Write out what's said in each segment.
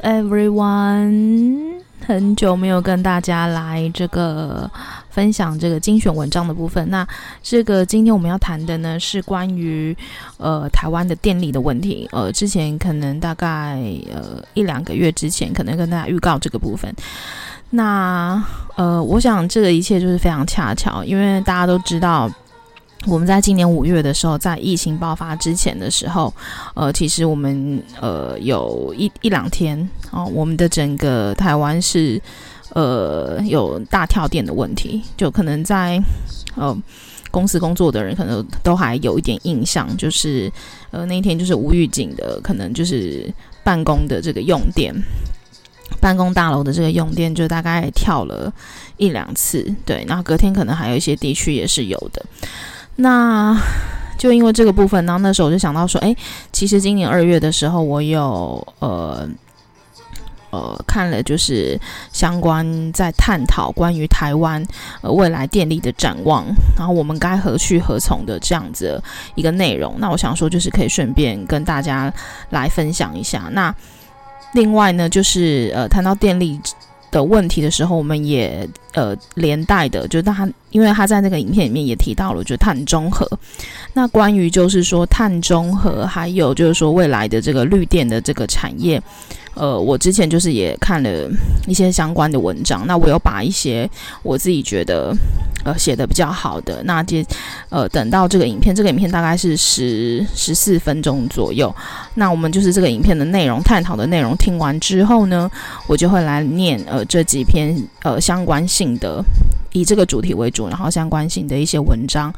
Everyone，很久没有跟大家来这个分享这个精选文章的部分。那这个今天我们要谈的呢，是关于呃台湾的电力的问题。呃，之前可能大概呃一两个月之前，可能跟大家预告这个部分。那呃，我想这个一切就是非常恰巧，因为大家都知道。我们在今年五月的时候，在疫情爆发之前的时候，呃，其实我们呃有一一两天哦，我们的整个台湾是呃有大跳电的问题，就可能在呃公司工作的人可能都还有一点印象，就是呃那一天就是无预警的，可能就是办公的这个用电，办公大楼的这个用电就大概跳了一两次，对，然后隔天可能还有一些地区也是有的。那就因为这个部分，然后那时候我就想到说，哎，其实今年二月的时候，我有呃呃看了，就是相关在探讨关于台湾呃未来电力的展望，然后我们该何去何从的这样子一个内容。那我想说，就是可以顺便跟大家来分享一下。那另外呢，就是呃谈到电力的问题的时候，我们也呃连带的，就他因为他在那个影片里面也提到了，就碳中和。那关于就是说碳中和，还有就是说未来的这个绿电的这个产业。呃，我之前就是也看了一些相关的文章，那我有把一些我自己觉得呃写的比较好的，那接呃等到这个影片，这个影片大概是十十四分钟左右，那我们就是这个影片的内容探讨的内容听完之后呢，我就会来念呃这几篇呃相关性的以这个主题为主，然后相关性的一些文章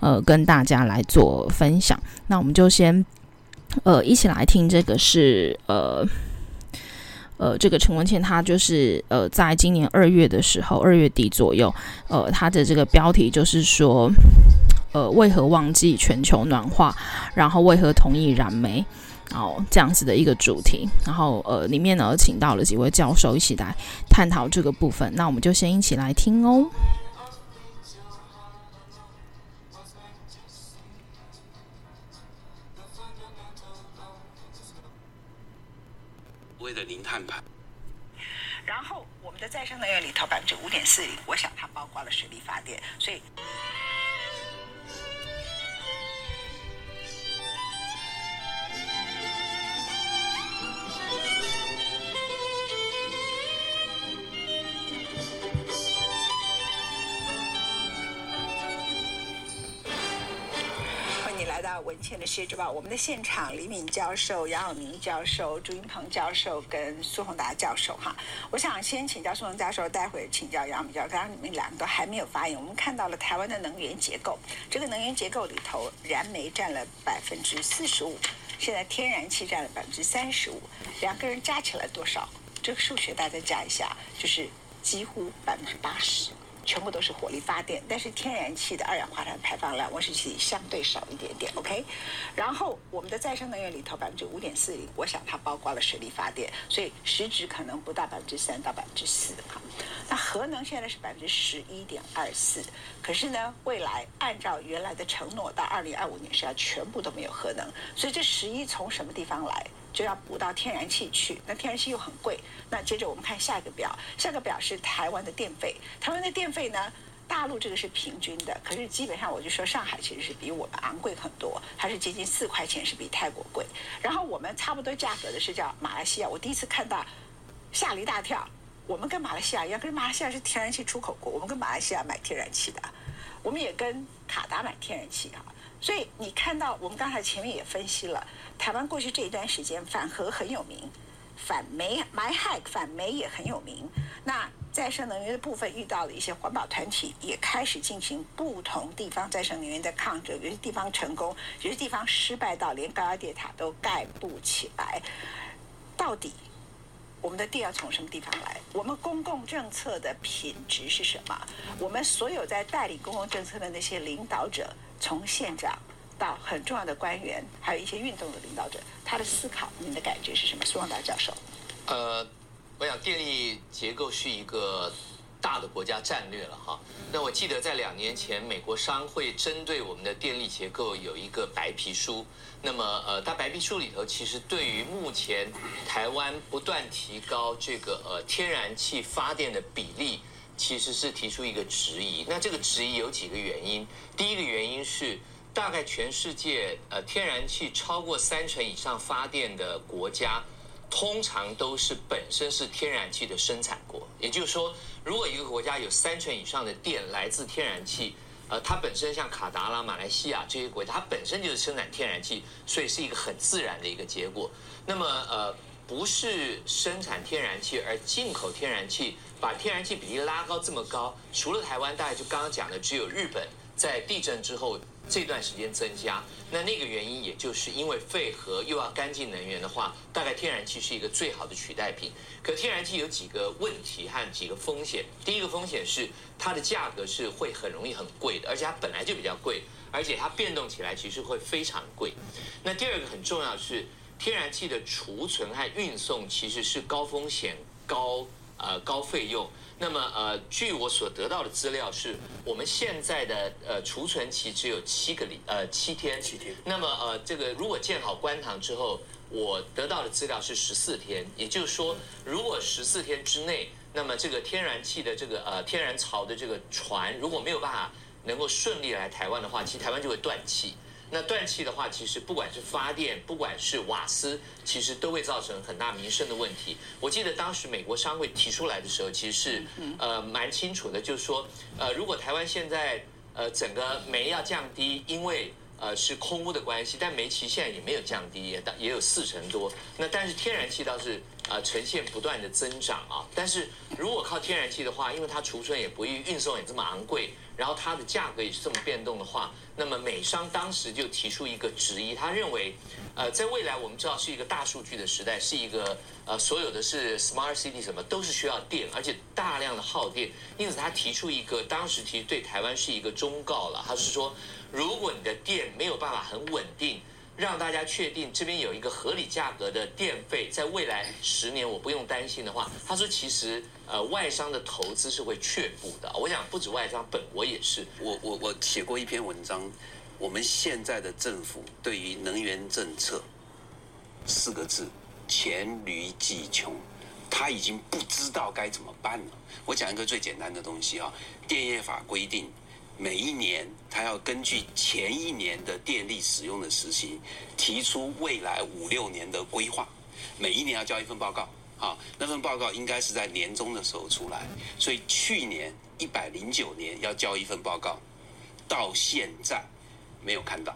呃跟大家来做分享。那我们就先呃一起来听这个是呃。呃，这个陈文茜她就是呃，在今年二月的时候，二月底左右，呃，她的这个标题就是说，呃，为何忘记全球暖化，然后为何同意燃煤，然后这样子的一个主题，然后呃，里面呢请到了几位教授一起来探讨这个部分，那我们就先一起来听哦。的零碳排，然后我们的再生能源里头百分之五点四零，我想它包括了水力发电，所以。文倩的世界之宝，我们的现场李敏教授、杨永明教授、朱云鹏教授跟苏宏达教授哈，我想先请教苏宏达教授，待会请教杨敏教授。刚刚你们两个都还没有发言，我们看到了台湾的能源结构，这个能源结构里头，燃煤占了百分之四十五，现在天然气占了百分之三十五，两个人加起来多少？这个数学大家加一下，就是几乎百分之八十。全部都是火力发电，但是天然气的二氧化碳排放量温室气体相对少一点点，OK。然后我们的再生能源里头百分之五点四零，我想它包括了水力发电，所以实质可能不到百分之三到百分之四。哈，那核能现在是百分之十一点二四，可是呢，未来按照原来的承诺，到二零二五年是要全部都没有核能，所以这十一从什么地方来？就要补到天然气去，那天然气又很贵。那接着我们看下一个表，下个表是台湾的电费。台湾的电费呢，大陆这个是平均的，可是基本上我就说上海其实是比我们昂贵很多，还是接近四块钱，是比泰国贵。然后我们差不多价格的是叫马来西亚，我第一次看到吓了一大跳。我们跟马来西亚一样，可是马来西亚是天然气出口国，我们跟马来西亚买天然气的，我们也跟卡达买天然气哈。所以你看到我们刚才前面也分析了。台湾过去这一段时间反核很有名，反煤埋害反煤也很有名。那再生能源的部分遇到了一些环保团体，也开始进行不同地方再生能源的抗争，有些地方成功，有些地方失败到连高压电塔都盖不起来。到底我们的电要从什么地方来？我们公共政策的品质是什么？我们所有在代理公共政策的那些领导者，从县长。到很重要的官员，还有一些运动的领导者，他的思考，您的感觉是什么？苏旺达教授。呃，我想电力结构是一个大的国家战略了哈。那我记得在两年前，美国商会针对我们的电力结构有一个白皮书。那么呃，它白皮书里头其实对于目前台湾不断提高这个呃天然气发电的比例，其实是提出一个质疑。那这个质疑有几个原因。第一个原因是，大概全世界呃天然气超过三成以上发电的国家，通常都是本身是天然气的生产国，也就是说，如果一个国家有三成以上的电来自天然气，呃，它本身像卡达拉、马来西亚这些国家，它本身就是生产天然气，所以是一个很自然的一个结果。那么，呃，不是生产天然气而进口天然气，把天然气比例拉高这么高，除了台湾，大概就刚刚讲的，只有日本在地震之后。这段时间增加，那那个原因也就是因为废核又要干净能源的话，大概天然气是一个最好的取代品。可天然气有几个问题和几个风险。第一个风险是它的价格是会很容易很贵的，而且它本来就比较贵，而且它变动起来其实会非常贵。那第二个很重要是天然气的储存和运送其实是高风险、高呃高费用。那么，呃，据我所得到的资料是，我们现在的呃储存期只有七个里呃七天。七天。那么，呃，这个如果建好观塘之后，我得到的资料是十四天。也就是说，如果十四天之内，那么这个天然气的这个呃天然槽的这个船如果没有办法能够顺利来台湾的话，其实台湾就会断气。那断气的话，其实不管是发电，不管是瓦斯，其实都会造成很大民生的问题。我记得当时美国商会提出来的时候，其实是呃蛮清楚的，就是说呃如果台湾现在呃整个煤要降低，因为呃是空污的关系，但煤气现在也没有降低，也也有四成多。那但是天然气倒是呃呈现不断的增长啊。但是如果靠天然气的话，因为它储存也不易，运送也这么昂贵。然后它的价格也是这么变动的话，那么美商当时就提出一个质疑，他认为，呃，在未来我们知道是一个大数据的时代，是一个呃所有的是 smart city 什么都是需要电，而且大量的耗电，因此他提出一个当时其实对台湾是一个忠告了，他是说，如果你的电没有办法很稳定。让大家确定这边有一个合理价格的电费，在未来十年我不用担心的话，他说其实呃外商的投资是会却步的。我想不止外商，本国也是。我我我写过一篇文章，我们现在的政府对于能源政策四个字黔驴技穷，他已经不知道该怎么办了。我讲一个最简单的东西啊，电业法规定。每一年，他要根据前一年的电力使用的时期，提出未来五六年的规划。每一年要交一份报告，啊，那份报告应该是在年终的时候出来。所以去年一百零九年要交一份报告，到现在没有看到。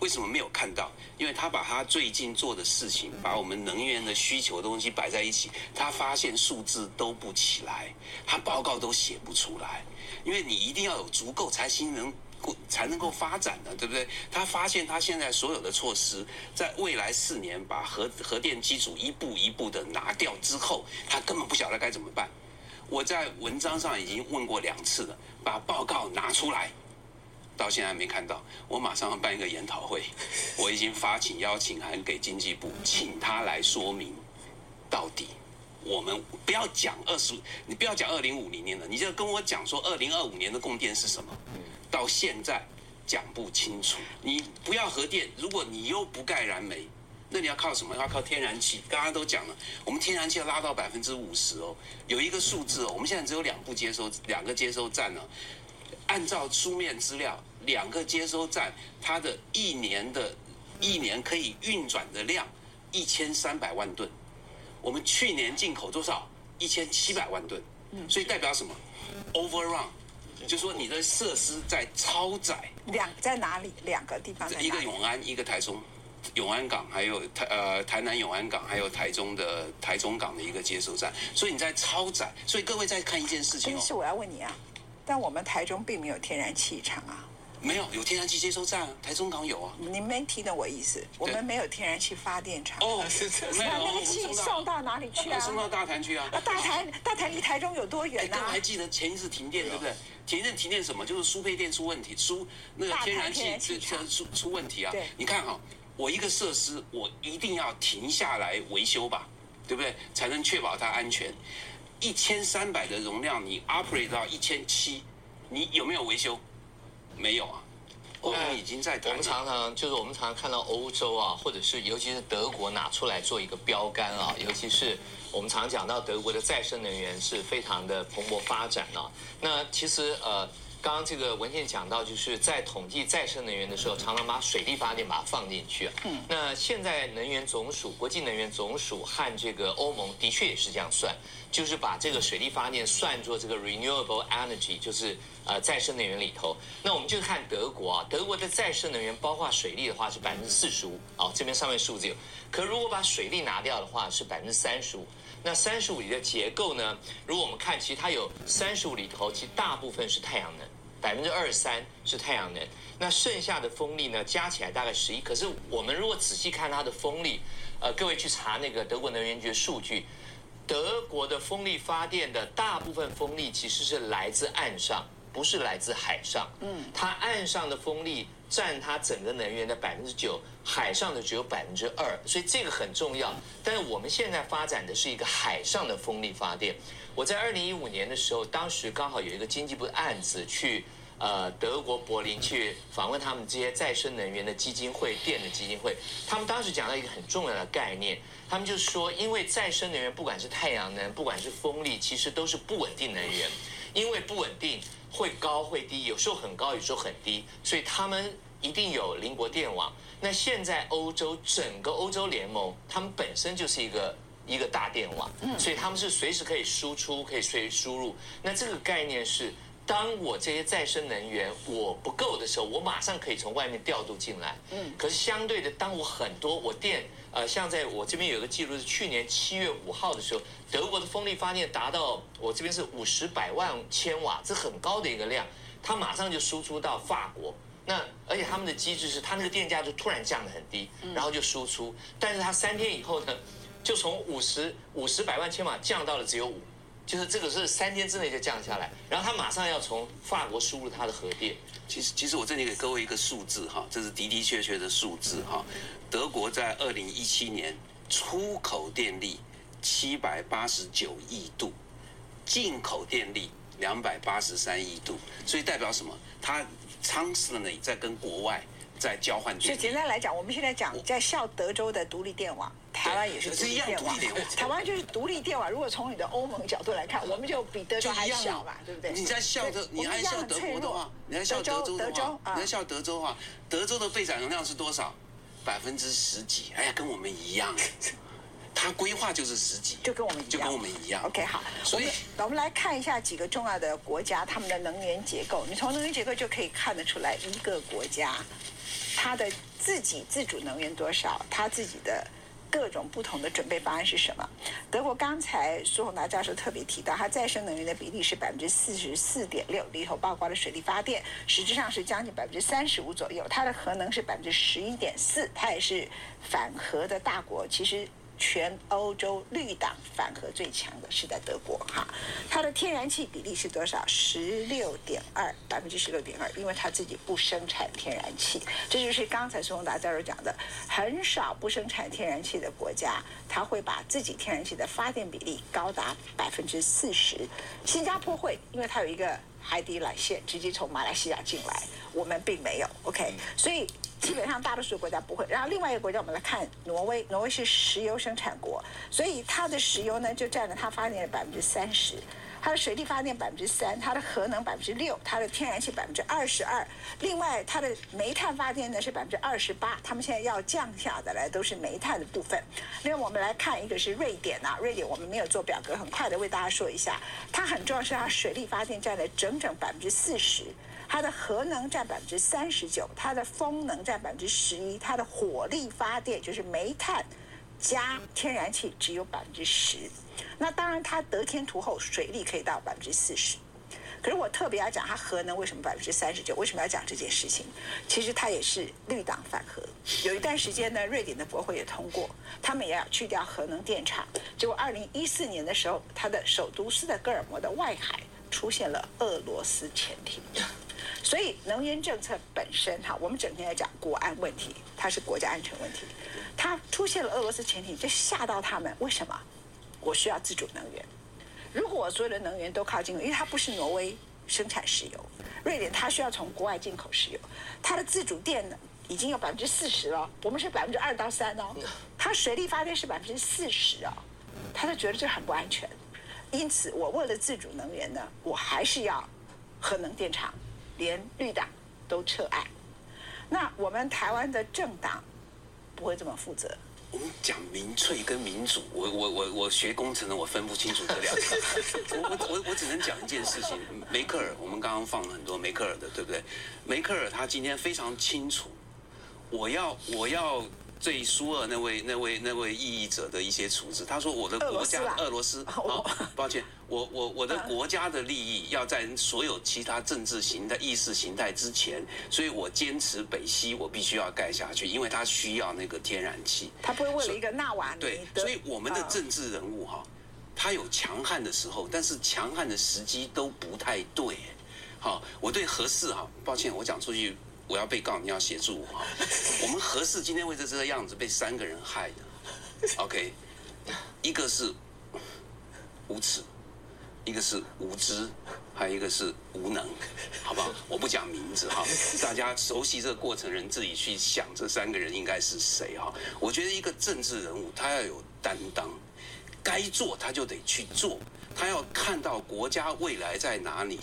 为什么没有看到？因为他把他最近做的事情，把我们能源的需求的东西摆在一起，他发现数字都不起来，他报告都写不出来。因为你一定要有足够才行能够才能够发展的，对不对？他发现他现在所有的措施，在未来四年把核核电机组一步一步的拿掉之后，他根本不晓得该怎么办。我在文章上已经问过两次了，把报告拿出来。到现在还没看到，我马上要办一个研讨会，我已经发请邀请函给经济部，请他来说明，到底我们不要讲二十，你不要讲二零五零年了，你就跟我讲说二零二五年的供电是什么？到现在讲不清楚。你不要核电，如果你又不盖燃煤，那你要靠什么？要靠天然气。刚刚都讲了，我们天然气要拉到百分之五十哦，有一个数字哦，我们现在只有两部接收，两个接收站呢。按照书面资料，两个接收站，它的一年的，一年可以运转的量一千三百万吨。我们去年进口多少？一千七百万吨。所以代表什么？Overrun，就说你的设施在超载。两在哪里？两个地方。在一个永安，一个台中，永安港，还有台呃台南永安港，还有台中的台中港的一个接收站。所以你在超载。所以各位在看一件事情哦。是我要问你啊。但我们台中并没有天然气厂啊，没有，有天然气接收站啊，台中港有啊。你没听懂我意思？我们没有天然气发电厂。哦，是这样。那那个气送到哪里去啊？送到大潭去啊。大潭，大潭离台中有多远呢？各位还记得前一次停电对不对？前一阵停电什么？就是输配电出问题，输那个天然气出出出问题啊。对。你看哈，我一个设施，我一定要停下来维修吧，对不对？才能确保它安全。一千三百的容量，你 operate 到一千七，你有没有维修？没有啊。我们已经在谈。我们常常就是我们常常看到欧洲啊，或者是尤其是德国拿出来做一个标杆啊，尤其是我们常讲到德国的再生能源是非常的蓬勃发展啊。那其实呃。刚刚这个文献讲到，就是在统计再生能源的时候，常常把水力发电把它放进去。嗯，那现在能源总署、国际能源总署和这个欧盟的确也是这样算，就是把这个水力发电算作这个 renewable energy，就是呃再生能源里头。那我们就看德国啊，德国的再生能源包括水力的话是百分之四十五，哦，这边上面数字有。可如果把水力拿掉的话，是百分之三十五。那三十五里的结构呢？如果我们看，其实它有三十五里头，其实大部分是太阳能。百分之二十三是太阳能，那剩下的风力呢？加起来大概十一。可是我们如果仔细看它的风力，呃，各位去查那个德国能源局数据，德国的风力发电的大部分风力其实是来自岸上，不是来自海上。嗯，它岸上的风力占它整个能源的百分之九，海上的只有百分之二，所以这个很重要。但是我们现在发展的是一个海上的风力发电。我在二零一五年的时候，当时刚好有一个经济部的案子去，呃，德国柏林去访问他们这些再生能源的基金会、电的基金会。他们当时讲到一个很重要的概念，他们就是说，因为再生能源不管是太阳能，不管是风力，其实都是不稳定能源，因为不稳定会高会低，有时候很高，有时候很低，所以他们一定有邻国电网。那现在欧洲整个欧洲联盟，他们本身就是一个。一个大电网，所以他们是随时可以输出，可以随时输入。那这个概念是，当我这些再生能源我不够的时候，我马上可以从外面调度进来。嗯。可是相对的，当我很多我电，呃，像在我这边有个记录是去年七月五号的时候，德国的风力发电达到我这边是五十百万千瓦，这很高的一个量，它马上就输出到法国。那而且他们的机制是，它那个电价就突然降得很低，然后就输出，但是它三天以后呢？就从五十五十百万千瓦降到了只有五，就是这个是三天之内就降下来，然后他马上要从法国输入他的核电。其实，其实我这里给各位一个数字哈，这是的的确确的数字哈。德国在二零一七年出口电力七百八十九亿度，进口电力两百八十三亿度，所以代表什么？它仓司呢在跟国外在交换电力。所以简单来讲，我们现在讲在效德州的独立电网。台湾也是独立电网，台湾就是独立电网。如果从你的欧盟角度来看，我们就比德州还小嘛，对不对？你在笑德，你还笑德国的话，你还笑德州的话，你还笑德州的话，德州的备载容量是多少？百分之十几？哎呀，跟我们一样。它规划就是十几，就跟我们一样，就跟我们一样。OK，好，所以我们来看一下几个重要的国家，他们的能源结构。你从能源结构就可以看得出来，一个国家它的自己自主能源多少，它自己的。各种不同的准备方案是什么？德国刚才苏宏达教授特别提到，它再生能源的比例是百分之四十四点六，里头包括了水力发电，实质上是将近百分之三十五左右。它的核能是百分之十一点四，它也是反核的大国。其实。全欧洲绿党反核最强的是在德国哈，它的天然气比例是多少？十六点二，百分之十六点二，因为它自己不生产天然气，这就是刚才孙宏达教授讲的，很少不生产天然气的国家，它会把自己天然气的发电比例高达百分之四十。新加坡会，因为它有一个海底缆线直接从马来西亚进来，我们并没有。OK，所以。基本上大多数国家不会，然后另外一个国家我们来看挪威，挪威是石油生产国，所以它的石油呢就占了它发电的百分之三十，它的水力发电百分之三，它的核能百分之六，它的天然气百分之二十二，另外它的煤炭发电呢是百分之二十八，他们现在要降下的来都是煤炭的部分。另外我们来看一个是瑞典啊，瑞典我们没有做表格，很快的为大家说一下，它很重要是它水力发电占了整整百分之四十。它的核能占百分之三十九，它的风能占百分之十一，它的火力发电就是煤炭加天然气只有百分之十。那当然，它得天独厚，水力可以到百分之四十。可是我特别要讲，它核能为什么百分之三十九？为什么要讲这件事情？其实它也是绿党反核。有一段时间呢，瑞典的国会也通过，他们也要去掉核能电厂。结果二零一四年的时候，它的首都斯德哥尔摩的外海出现了俄罗斯潜艇。所以能源政策本身哈，我们整天在讲国安问题，它是国家安全问题。它出现了俄罗斯潜艇，就吓到他们。为什么？我需要自主能源。如果我所有的能源都靠进口，因为它不是挪威生产石油，瑞典它需要从国外进口石油，它的自主电呢已经有百分之四十了，我们是百分之二到三哦，它水力发电是百分之四十哦，他就觉得这很不安全，因此我为了自主能源呢，我还是要核能电厂，连绿党都撤案。那我们台湾的政党不会这么负责。我们讲民粹跟民主，我我我我学工程的，我分不清楚这两个。我我我我只能讲一件事情，梅克尔，我们刚刚放了很多梅克尔的，对不对？梅克尔他今天非常清楚，我要我要。对苏俄那位、那位、那位异议者的一些处置，他说：“我的国家俄罗斯，哦，抱歉，我我我的国家的利益要在所有其他政治形态、意识形态之前，所以我坚持北溪，我必须要盖下去，因为它需要那个天然气。他不会为了一个纳瓦尼。对，所以我们的政治人物哈，他有强悍的时候，但是强悍的时机都不太对。好，我对何四哈，抱歉，我讲出去。”我要被告，你要协助我。我们核四今天为了这个样子被三个人害的。OK，一个是无耻，一个是无知，还有一个是无能，好不好？我不讲名字哈，大家熟悉这个过程人自己去想，这三个人应该是谁哈？我觉得一个政治人物他要有担当，该做他就得去做，他要看到国家未来在哪里。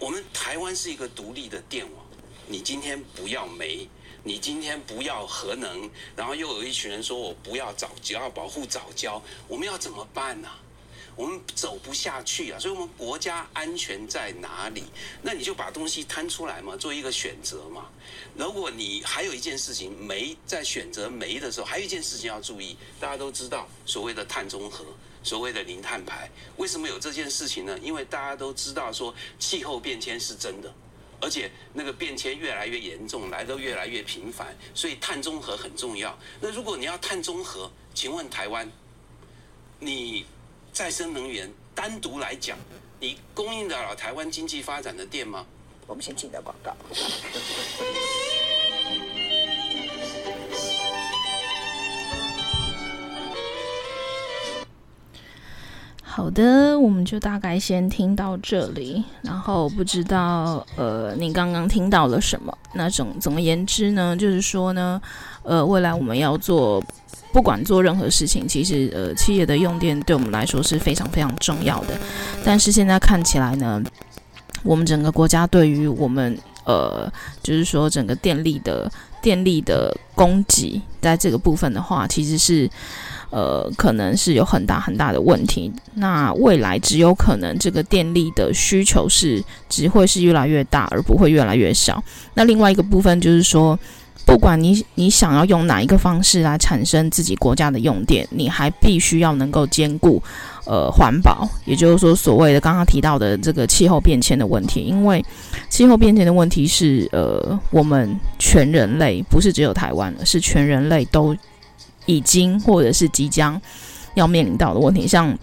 我们台湾是一个独立的电网。你今天不要煤，你今天不要核能，然后又有一群人说我不要藻礁，要保护藻礁，我们要怎么办呢？我们走不下去啊！所以，我们国家安全在哪里？那你就把东西摊出来嘛，做一个选择嘛。如果你还有一件事情，煤在选择煤的时候，还有一件事情要注意，大家都知道所谓的碳中和，所谓的零碳排，为什么有这件事情呢？因为大家都知道说气候变迁是真的。而且那个变迁越来越严重，来得越来越频繁，所以碳中和很重要。那如果你要碳中和，请问台湾，你再生能源单独来讲，你供应得了台湾经济发展的电吗？我们先进的广告。好的，我们就大概先听到这里，然后不知道呃，你刚刚听到了什么？那总总而言之呢，就是说呢，呃，未来我们要做，不管做任何事情，其实呃，企业的用电对我们来说是非常非常重要的。但是现在看起来呢，我们整个国家对于我们呃，就是说整个电力的电力的供给，在这个部分的话，其实是。呃，可能是有很大很大的问题。那未来只有可能这个电力的需求是只会是越来越大，而不会越来越小。那另外一个部分就是说，不管你你想要用哪一个方式来产生自己国家的用电，你还必须要能够兼顾呃环保，也就是说所谓的刚刚提到的这个气候变迁的问题。因为气候变迁的问题是呃我们全人类不是只有台湾，是全人类都。已经或者是即将要面临到的问题，像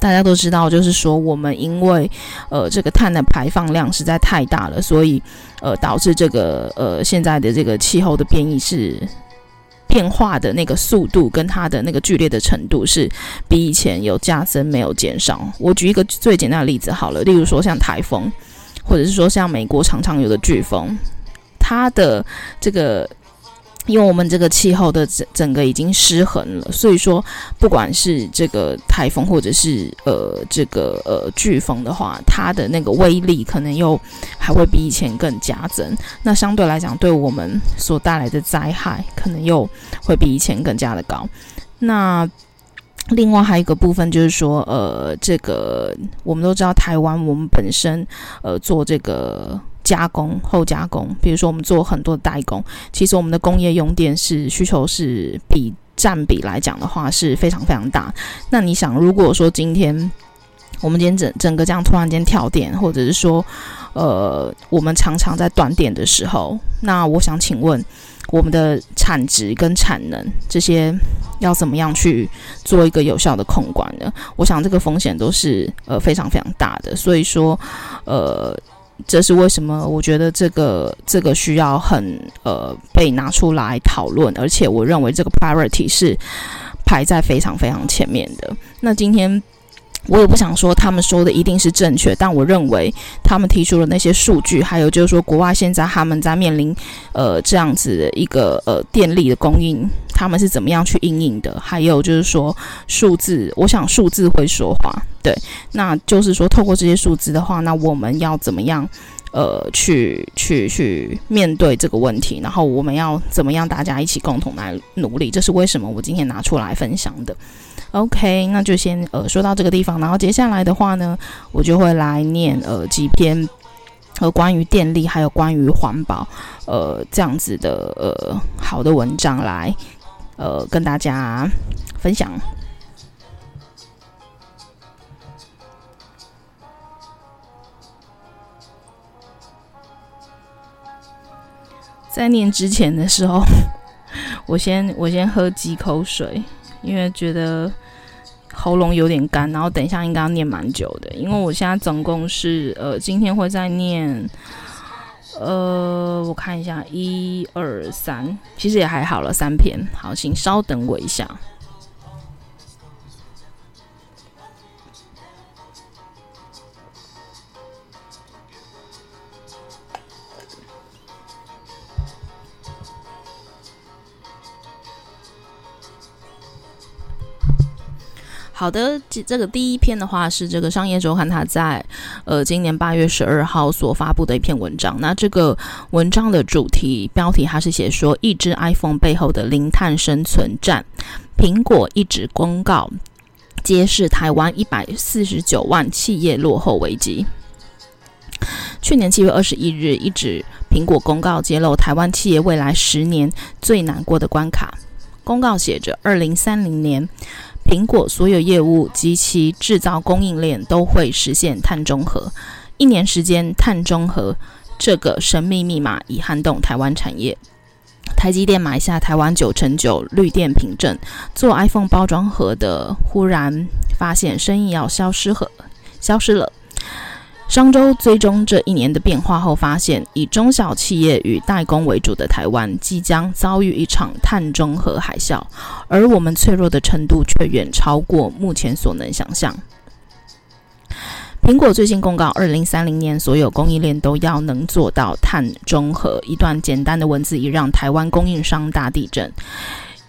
大家都知道，就是说我们因为呃这个碳的排放量实在太大了，所以呃导致这个呃现在的这个气候的变异是变化的那个速度跟它的那个剧烈的程度是比以前有加深没有减少。我举一个最简单的例子好了，例如说像台风，或者是说像美国常常有的飓风，它的这个。因为我们这个气候的整整个已经失衡了，所以说不管是这个台风或者是呃这个呃飓风的话，它的那个威力可能又还会比以前更加增。那相对来讲，对我们所带来的灾害可能又会比以前更加的高。那另外还有一个部分就是说，呃，这个我们都知道，台湾我们本身呃做这个。加工后加工，比如说我们做很多的代工，其实我们的工业用电是需求是比占比来讲的话是非常非常大。那你想，如果说今天我们今天整整个这样突然间跳电，或者是说，呃，我们常常在断电的时候，那我想请问，我们的产值跟产能这些要怎么样去做一个有效的控管呢？我想这个风险都是呃非常非常大的，所以说，呃。这是为什么？我觉得这个这个需要很呃被拿出来讨论，而且我认为这个 priority 是排在非常非常前面的。那今天我也不想说他们说的一定是正确，但我认为他们提出的那些数据，还有就是说国外现在他们在面临呃这样子的一个呃电力的供应，他们是怎么样去因应的？还有就是说数字，我想数字会说话，对，那就是说透过这些数字的话，那我们要怎么样呃去去去面对这个问题？然后我们要怎么样大家一起共同来努力？这是为什么我今天拿出来分享的。OK，那就先呃说到这个地方，然后接下来的话呢，我就会来念呃几篇和关于电力还有关于环保呃这样子的呃好的文章来呃跟大家分享。在念之前的时候，我先我先喝几口水。因为觉得喉咙有点干，然后等一下应该要念蛮久的。因为我现在总共是呃，今天会在念，呃，我看一下，一二三，其实也还好了，三篇。好，请稍等我一下。好的，这这个第一篇的话是这个商业周刊，它在呃今年八月十二号所发布的一篇文章。那这个文章的主题标题，它是写说一只 iPhone 背后的零碳生存战。苹果一纸公告揭示台湾一百四十九万企业落后危机。去年七月二十一日，一纸苹果公告揭露台湾企业未来十年最难过的关卡。公告写着，二零三零年。苹果所有业务及其制造供应链都会实现碳中和。一年时间，碳中和这个神秘密码已撼动台湾产业。台积电买下台湾九成九绿电凭证，做 iPhone 包装盒的，忽然发现生意要消失和消失了。商周追踪这一年的变化后，发现以中小企业与代工为主的台湾即将遭遇一场碳中和海啸，而我们脆弱的程度却远超过目前所能想象。苹果最新公告，二零三零年所有供应链都要能做到碳中和。一段简单的文字已让台湾供应商大地震。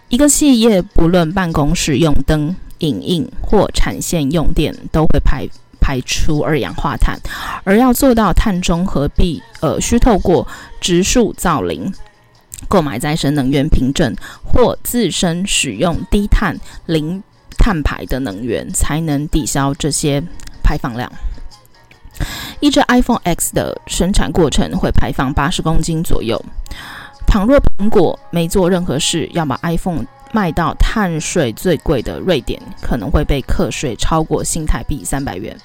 一个企业不论办公室用灯、影印或产线用电，都会排。排出二氧化碳，而要做到碳中和，必呃需透过植树造林、购买再生能源凭证或自身使用低碳、零碳排的能源，才能抵消这些排放量。一支 iPhone X 的生产过程会排放八十公斤左右。倘若苹果没做任何事，要把 iPhone 卖到碳税最贵的瑞典，可能会被课税超过新台币三百元。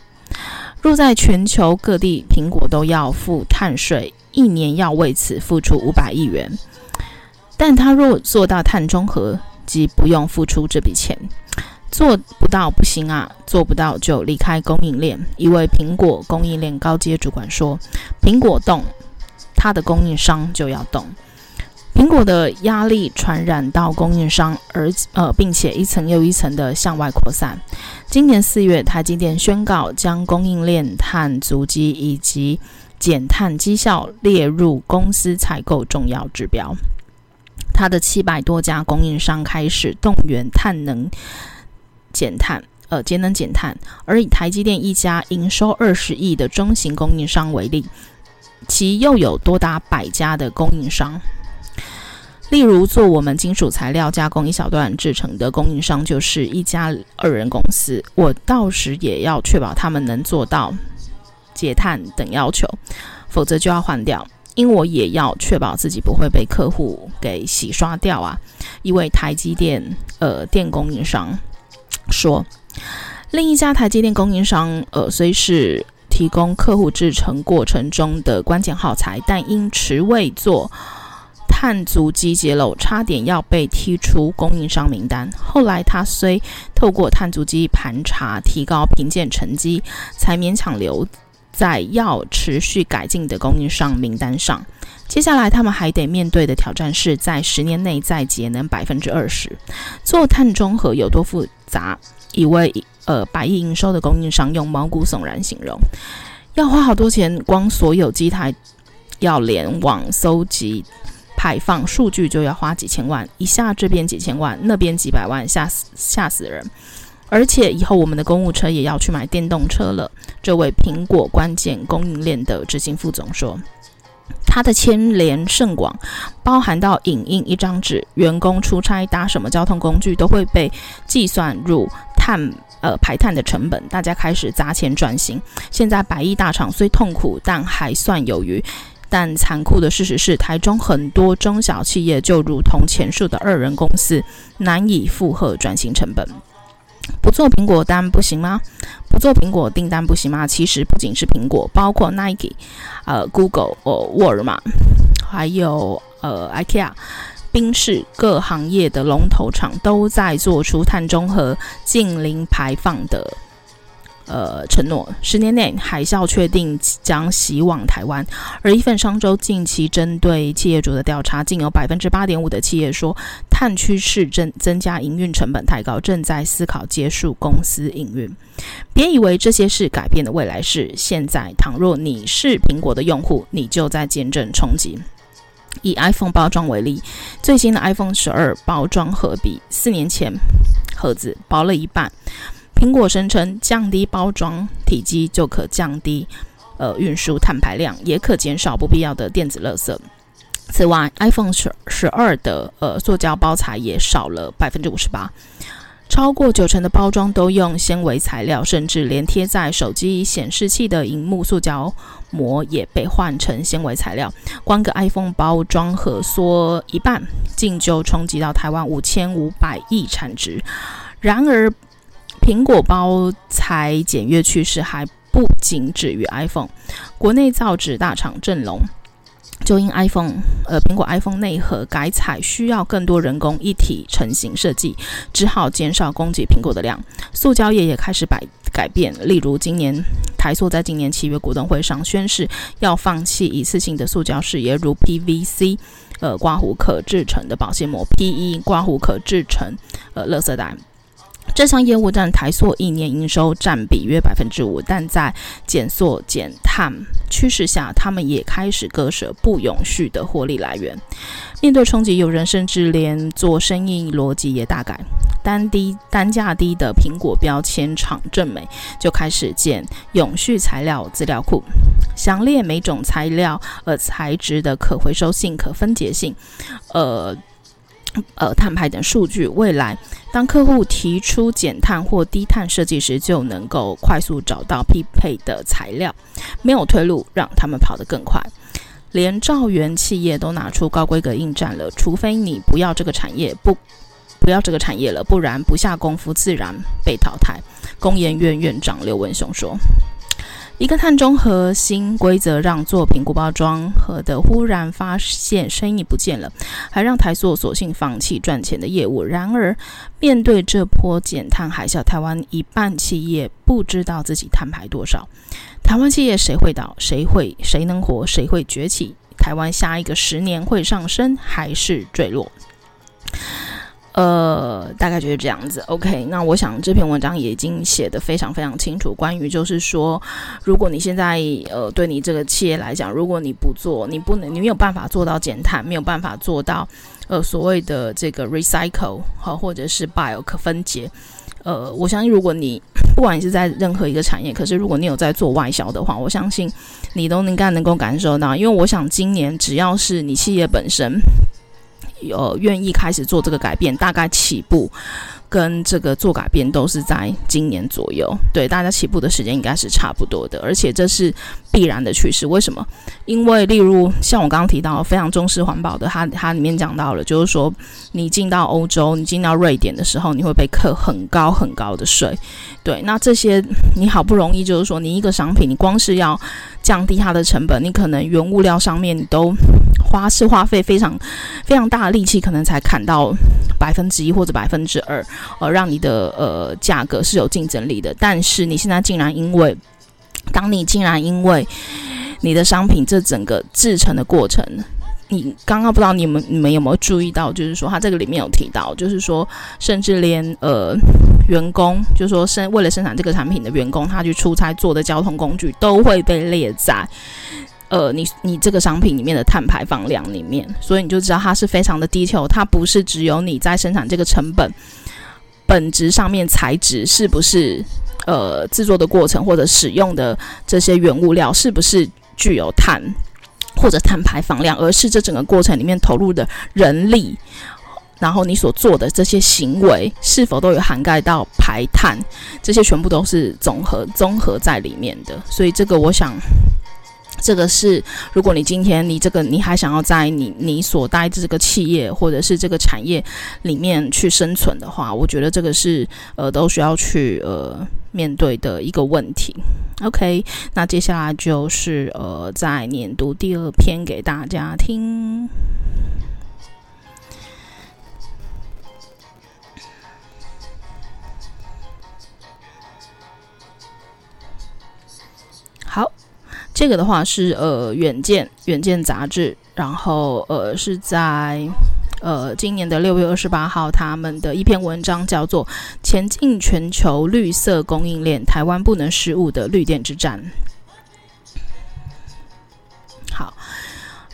若在全球各地，苹果都要付碳税，一年要为此付出五百亿元。但他若做到碳中和，即不用付出这笔钱。做不到不行啊，做不到就离开供应链。一位苹果供应链高阶主管说：“苹果动，他的供应商就要动。”苹果的压力传染到供应商，而呃，并且一层又一层的向外扩散。今年四月，台积电宣告将供应链碳足迹以及减碳绩效列入公司采购重要指标。它的七百多家供应商开始动员碳能减碳，呃，节能减碳。而以台积电一家营收二十亿的中型供应商为例，其又有多达百家的供应商。例如，做我们金属材料加工一小段制成的供应商，就是一家二人公司。我到时也要确保他们能做到节碳等要求，否则就要换掉。因我也要确保自己不会被客户给洗刷掉啊！一位台积电呃电供应商说，另一家台积电供应商呃虽是提供客户制成过程中的关键耗材，但因迟未做。碳足迹揭露，差点要被踢出供应商名单。后来他虽透过碳足迹盘查提高评鉴成绩，才勉强留在要持续改进的供应商名单上。接下来，他们还得面对的挑战是在十年内再节能百分之二十。做碳中和有多复杂？一位呃百亿营收的供应商用毛骨悚然形容：要花好多钱，光所有机台要联网搜集排放数据就要花几千万，一下这边几千万，那边几百万，吓死吓死人！而且以后我们的公务车也要去买电动车了。这位苹果关键供应链的执行副总说。它的牵连甚广，包含到影印一张纸、员工出差搭什么交通工具，都会被计算入碳呃排碳的成本。大家开始砸钱转型。现在百亿大厂虽痛苦，但还算有余。但残酷的事实是，台中很多中小企业就如同前述的二人公司，难以负荷转型成本。不做苹果单不行吗？不做苹果订单不行吗？其实不仅是苹果，包括 Nike、呃 Google、哦沃尔玛，还有呃 IKEA、宾士各行业的龙头厂都在做出碳中和、净零排放的。呃，承诺十年内海啸确定将袭往台湾，而一份商周近期针对企业主的调查，竟有百分之八点五的企业说，碳趋势增增加营运成本太高，正在思考结束公司营运。别以为这些是改变的未来式，现在倘若你是苹果的用户，你就在见证冲击。以 iPhone 包装为例，最新的 iPhone 十二包装盒比四年前盒子薄了一半。苹果声称，降低包装体积就可降低呃运输碳排量，也可减少不必要的电子垃圾。此外，iPhone 十十二的呃塑胶包材也少了百分之五十八，超过九成的包装都用纤维材料，甚至连贴在手机显示器的荧幕塑胶膜也被换成纤维材料。光个 iPhone 包装盒缩一半，竟就冲击到台湾五千五百亿产值。然而，苹果包材简约趋势还不仅止于 iPhone，国内造纸大厂正隆就因 iPhone 呃苹果 iPhone 内盒改采需要更多人工一体成型设计，只好减少供给苹果的量。塑胶业也开始改改变，例如今年台塑在今年七月股东会上宣示要放弃一次性的塑胶事业，如 PVC 呃刮胡可制成的保鲜膜，PE 刮胡可制成呃垃圾袋。这项业务占台塑一年营收占比约百分之五，但在减塑减碳趋势下，他们也开始割舍不永续的获利来源。面对冲击，有人甚至连做生意逻辑也大改。单低单价低的苹果标签厂正美就开始建永续材料资料库，详列每种材料呃材质的可回收性、可分解性，呃。呃，碳排等数据，未来当客户提出减碳或低碳设计时，就能够快速找到匹配的材料，没有退路，让他们跑得更快。连兆元企业都拿出高规格应战了，除非你不要这个产业，不不要这个产业了，不然不下功夫自然被淘汰。工研院院长刘文雄说。一个碳中和新规则，让做苹果包装盒的忽然发现生意不见了，还让台塑索性放弃赚钱的业务。然而，面对这波减碳海啸，台湾一半企业不知道自己碳排多少。台湾企业谁会倒？谁会？谁能活？谁会崛起？台湾下一个十年会上升还是坠落？呃，大概就是这样子。OK，那我想这篇文章也已经写得非常非常清楚，关于就是说，如果你现在呃，对你这个企业来讲，如果你不做，你不能，你没有办法做到减碳，没有办法做到呃所谓的这个 recycle 好，或者是 bio 可分解。呃，我相信如果你不管你是在任何一个产业，可是如果你有在做外销的话，我相信你都应该能够感受到，因为我想今年只要是你企业本身。有愿意开始做这个改变，大概起步跟这个做改变都是在今年左右。对，大家起步的时间应该是差不多的，而且这是必然的趋势。为什么？因为例如像我刚刚提到非常重视环保的，它它里面讲到了，就是说你进到欧洲，你进到瑞典的时候，你会被课很高很高的税。对，那这些你好不容易就是说你一个商品，你光是要降低它的成本，你可能原物料上面你都。花是花费非常非常大的力气，可能才砍到百分之一或者百分之二，呃，让你的呃价格是有竞争力的。但是你现在竟然因为当你竟然因为你的商品这整个制成的过程，你刚刚不知道你们你们有没有注意到，就是说他这个里面有提到，就是说甚至连呃员工，就是说生为了生产这个产品的员工，他去出差坐的交通工具都会被列在呃你你这个商品里面的碳排放量里面，所以你就知道它是非常的 detail，它不是只有你在生产这个成本本质上面材质是不是呃制作的过程或者使用的这些原物料是不是具有碳。或者碳排放量，而是这整个过程里面投入的人力，然后你所做的这些行为是否都有涵盖到排碳，这些全部都是综合综合在里面的。所以这个我想，这个是如果你今天你这个你还想要在你你所待这个企业或者是这个产业里面去生存的话，我觉得这个是呃都需要去呃。面对的一个问题，OK，那接下来就是呃，再念读第二篇给大家听。好，这个的话是呃，《远见》《远见》杂志，然后呃，是在。呃，今年的六月二十八号，他们的一篇文章叫做《前进全球绿色供应链，台湾不能失误的绿电之战》。好，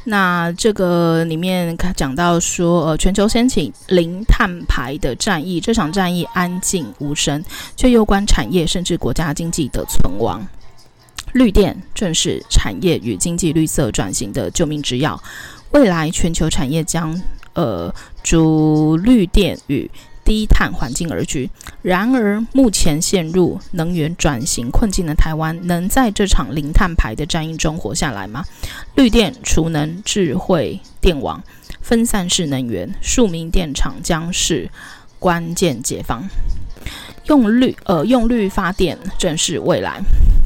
那这个里面讲到说，呃，全球掀起零碳排的战役，这场战役安静无声，却攸关产业甚至国家经济的存亡。绿电正是产业与经济绿色转型的救命之药，未来全球产业将。呃，逐绿电与低碳环境而居。然而，目前陷入能源转型困境的台湾，能在这场零碳排的战役中活下来吗？绿电、储能、智慧电网、分散式能源、庶民电厂将是关键解方。用绿，呃，用绿发电正是未来。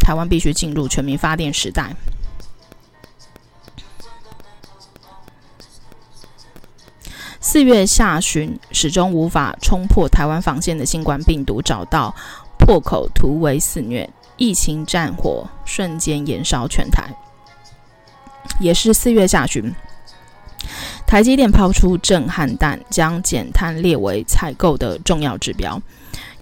台湾必须进入全民发电时代。四月下旬，始终无法冲破台湾防线的新冠病毒找到破口，突围肆虐，疫情战火瞬间延烧全台。也是四月下旬，台积电抛出震撼弹，将减碳列为采购的重要指标。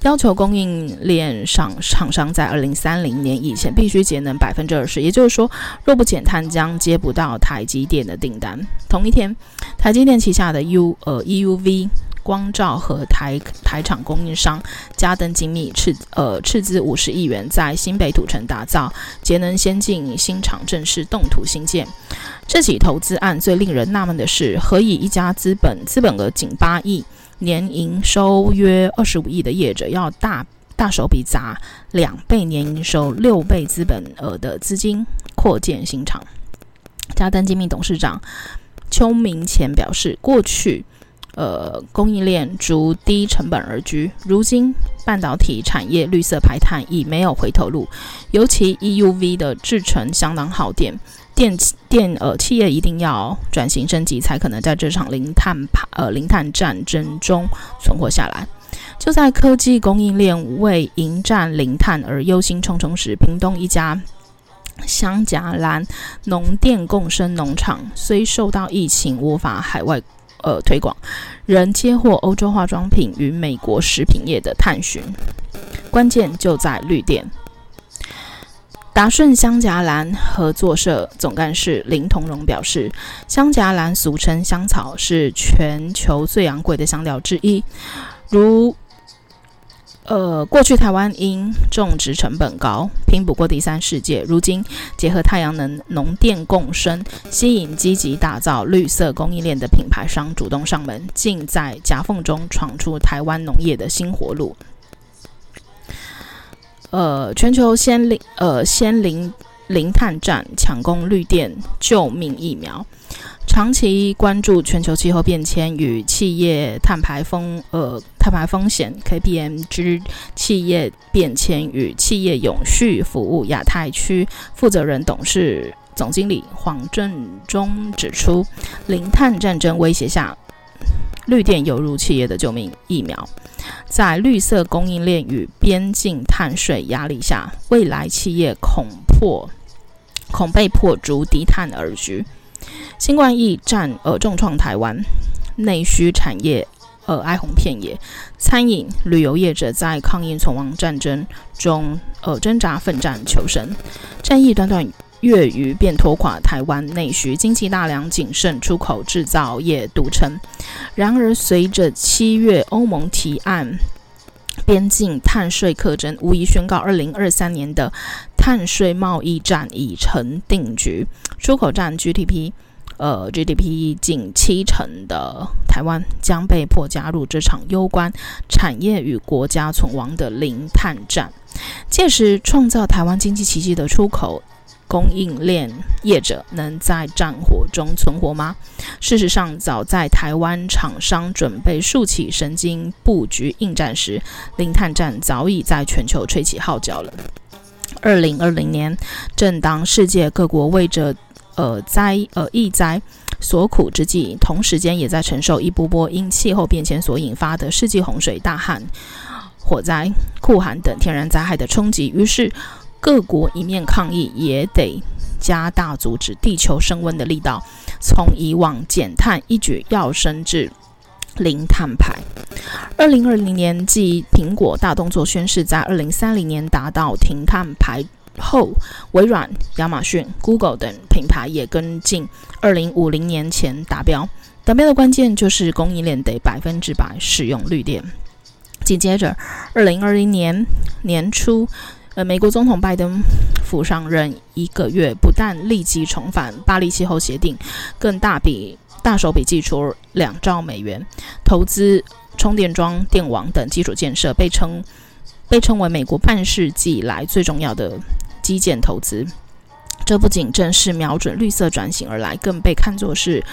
要求供应链上厂商在二零三零年以前必须节能百分之二十，也就是说，若不减碳，将接不到台积电的订单。同一天，台积电旗下的 U 呃 EUV 光罩和台台厂供应商嘉登精密斥呃斥资五十亿元在新北土城打造节能先进新厂，正式动土兴建。这起投资案最令人纳闷的是，何以一家资本资本额仅八亿？年营收约二十五亿的业者，要大大手笔砸两倍年营收六倍资本额的资金扩建新厂。嘉登精密董事长邱明干表示，过去呃供应链逐低成本而居，如今半导体产业绿色排碳已没有回头路，尤其 EUV 的制程相当耗电。电电呃，企业一定要转型升级，才可能在这场零碳排呃零碳战争中存活下来。就在科技供应链为迎战零碳而忧心忡忡时，屏东一家香荚兰农电共生农场虽受到疫情无法海外呃推广，仍接获欧洲化妆品与美国食品业的探寻。关键就在绿电。达顺香荚兰合作社总干事林同荣表示，香荚兰俗称香草，是全球最昂贵的香料之一。如，呃，过去台湾因种植成本高，拼不过第三世界。如今结合太阳能、农电共生，吸引积极打造绿色供应链的品牌商主动上门，竟在夹缝中闯出台湾农业的新活路。呃，全球先零呃先零零碳战，抢攻绿电救命疫苗。长期关注全球气候变迁与企业碳排风呃碳排风险 KPMG 企业变迁与企业永续服务亚太区负责人董事总经理黄正中指出，零碳战争威胁下。绿电犹如企业的救命疫苗。在绿色供应链与边境碳税压力下，未来企业恐破恐被迫逐低碳而居。新冠疫战而重创台湾内需产业。呃，哀鸿遍野，餐饮、旅游业者在抗疫存亡战争中，呃，挣扎奋战求生。战役短短月余便拖垮台湾内需，经济大梁仅剩出口制造业独撑。然而，随着七月欧盟提案边境碳税课征，无疑宣告二零二三年的碳税贸易战已成定局。出口占 GDP。呃，GDP 近七成的台湾将被迫加入这场攸关产业与国家存亡的零碳战。届时，创造台湾经济奇迹的出口供应链业者能在战火中存活吗？事实上，早在台湾厂商准备竖起神经布局应战时，零碳战早已在全球吹起号角了。二零二零年，正当世界各国为着呃灾呃疫灾所苦之际，同时间也在承受一波波因气候变迁所引发的世纪洪水、大旱、火灾、酷寒等天然灾害的冲击。于是，各国一面抗疫，也得加大阻止地球升温的力道。从以往减碳一举跃升至零碳排。二零二零年，继苹果大动作宣示，在二零三零年达到停碳排。后，微软、亚马逊、Google 等品牌也跟进，二零五零年前达标。达标的关键就是供应链得百分之百使用绿电。紧接着，二零二零年年初，呃，美国总统拜登甫上任一个月，不但立即重返巴黎气候协定，更大笔大手笔祭出两兆美元投资充电桩、电网等基础建设，被称被称为美国半世纪以来最重要的。基建投资，这不仅正是瞄准绿色转型而来，更被看作是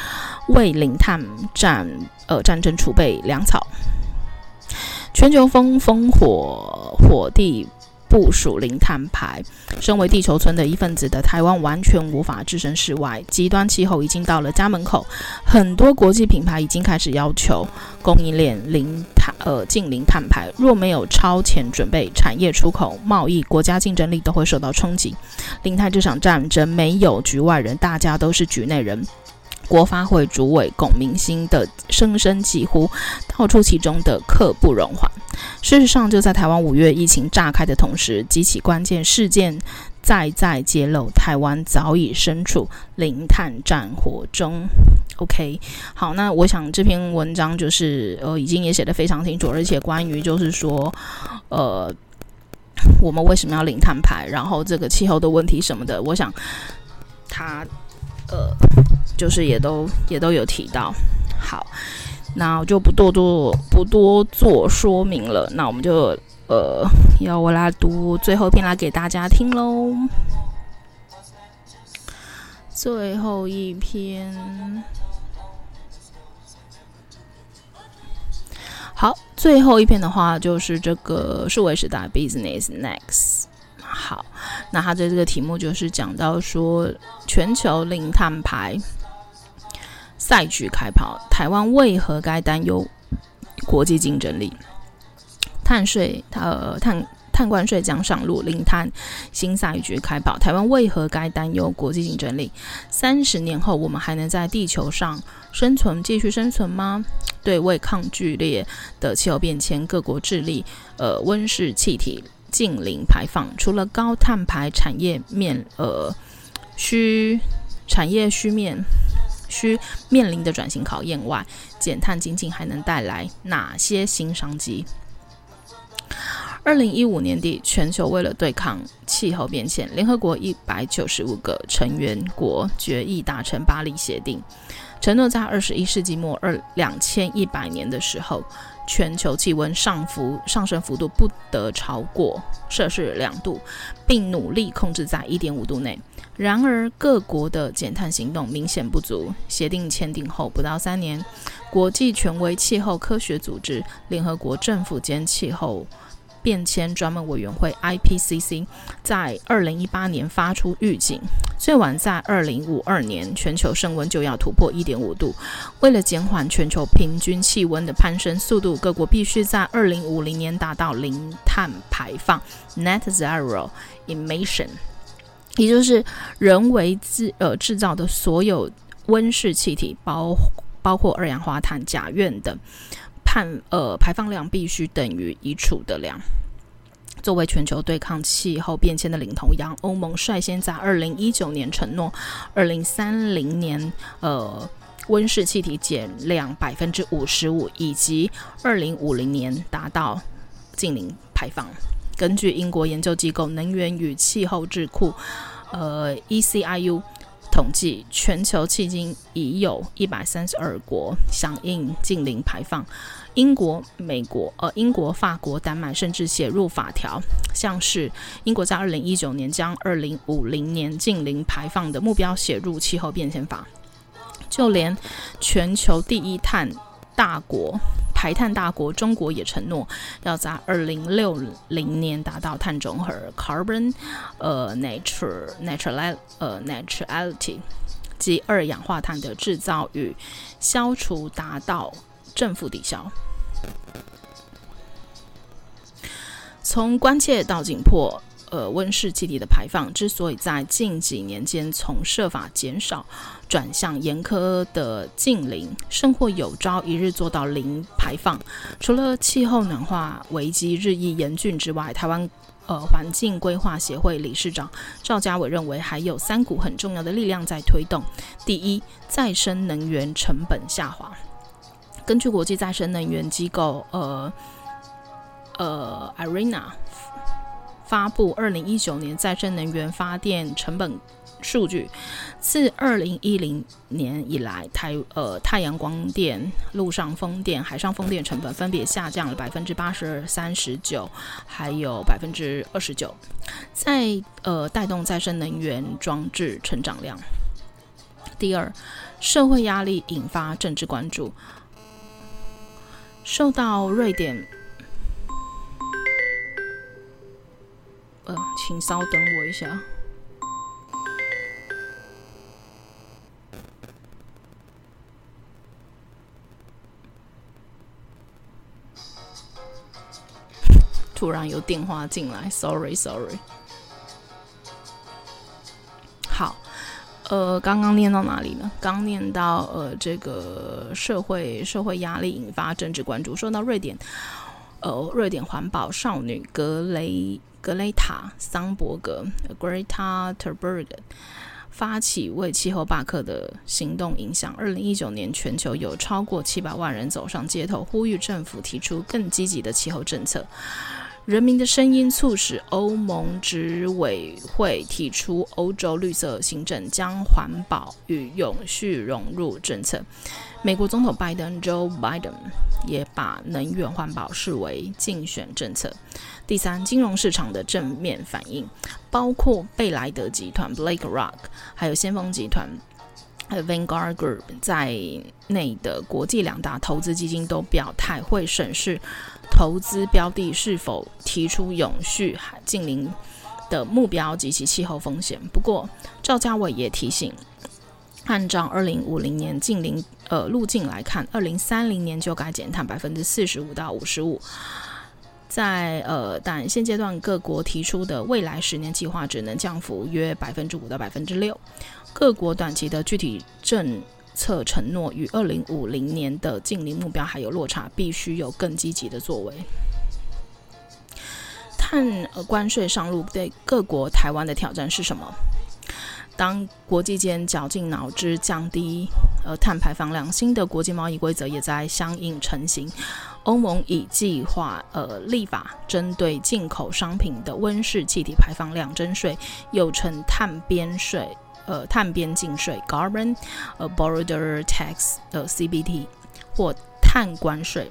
为零碳战呃战争储备粮草。全球风风火火地。部署零碳排，身为地球村的一份子的台湾完全无法置身事外。极端气候已经到了家门口，很多国际品牌已经开始要求供应链零碳呃净零碳排。若没有超前准备，产业出口、贸易、国家竞争力都会受到冲击。零碳这场战争没有局外人，大家都是局内人。国发会主委龚明鑫的声声疾呼，道出其中的刻不容缓。事实上，就在台湾五月疫情炸开的同时，几起关键事件再再揭露，台湾早已身处零碳战火中。OK，好，那我想这篇文章就是呃，已经也写得非常清楚，而且关于就是说，呃，我们为什么要零碳排，然后这个气候的问题什么的，我想他。呃，就是也都也都有提到，好，那我就不多做不多做说明了，那我们就呃，要我来读最后一篇来给大家听喽。最后一篇，好，最后一篇的话就是这个数位时代 Business Next。好，那他的这个题目就是讲到说，全球零碳排赛局开跑，台湾为何该担忧国际竞争力？碳税，呃，碳碳关税将上路，零碳新赛局开跑，台湾为何该担忧国际竞争力？三十年后，我们还能在地球上生存，继续生存吗？对，为抗剧烈的气候变迁，各国致力呃温室气体。净零排放，除了高碳排产业面呃需产业需面需面临的转型考验外，减碳经济还能带来哪些新商机？二零一五年底，全球为了对抗气候变迁，联合国一百九十五个成员国决议达成巴黎协定，承诺在二十一世纪末二两千一百年的时候。全球气温上浮上升幅度不得超过摄氏两度，并努力控制在一点五度内。然而，各国的减碳行动明显不足。协定签订后不到三年，国际权威气候科学组织、联合国政府间气候变迁专门委员会 （IPCC） 在二零一八年发出预警，最晚在二零五二年，全球升温就要突破一点五度。为了减缓全球平均气温的攀升速度，各国必须在二零五零年达到零碳排放 （Net Zero Emission），也就是人为制呃制造的所有温室气体，包包括二氧化碳、甲烷等。碳呃排放量必须等于已储的量。作为全球对抗气候变迁的领头羊，欧盟率先在二零一九年承诺，二零三零年呃温室气体减量百分之五十五，以及二零五零年达到净零排放。根据英国研究机构能源与气候智库呃 ECIU 统计，全球迄今已有一百三十二国响应净零排放。英国、美国、呃，英国、法国、丹麦甚至写入法条，像是英国在二零一九年将二零五零年近零排放的目标写入气候变迁法。就连全球第一碳大国、排碳大国中国也承诺要在二零六零年达到碳中和 （carbon 呃 nature natural 呃 neutrality） 即二氧化碳的制造与消除达到。正负抵消。从关切到紧迫，呃，温室气体的排放之所以在近几年间从设法减少转向严苛的近零，甚或有朝一日做到零排放，除了气候暖化危机日益严峻之外，台湾呃环境规划协会理事长赵家伟认为，还有三股很重要的力量在推动：第一，再生能源成本下滑。根据国际再生能源机构呃呃 IRENA 发布二零一九年再生能源发电成本数据，自二零一零年以来，台呃太阳光电、陆上风电、海上风电成本分别下降了百分之八十二、三十九，还有百分之二十九，在呃带动再生能源装置成长量。第二，社会压力引发政治关注。受到瑞典，呃，请稍等我一下。突然有电话进来，sorry，sorry。好。呃，刚刚念到哪里呢？刚念到呃，这个社会社会压力引发政治关注。说到瑞典，呃，瑞典环保少女格雷格雷塔桑伯格 （Greta Thunberg） 发起为气候罢课的行动影响。二零一九年，全球有超过七百万人走上街头，呼吁政府提出更积极的气候政策。人民的声音促使欧盟执委会提出欧洲绿色行政，将环保与永续融入政策。美国总统拜登 （Joe Biden） 也把能源环保视为竞选政策。第三，金融市场的正面反应，包括贝莱德集团 （BlackRock） 还有先锋集团 （Vanguard Group） 在内的国际两大投资基金都表态会审视。投资标的是否提出永续净零的目标及其气候风险？不过，赵家伟也提醒，按照二零五零年净零呃路径来看，二零三零年就该减碳百分之四十五到五十五。在呃，但现阶段各国提出的未来十年计划只能降幅约百分之五到百分之六。各国短期的具体政策承诺与二零五零年的净零目标还有落差，必须有更积极的作为。碳关税上路对各国台湾的挑战是什么？当国际间绞尽脑汁降低呃碳排放量，新的国际贸易规则也在相应成型。欧盟已计划呃立法针对进口商品的温室气体排放量征税，又称碳边税。呃，碳边境税 （Carbon Border Tax） 的 CBT 或碳关税，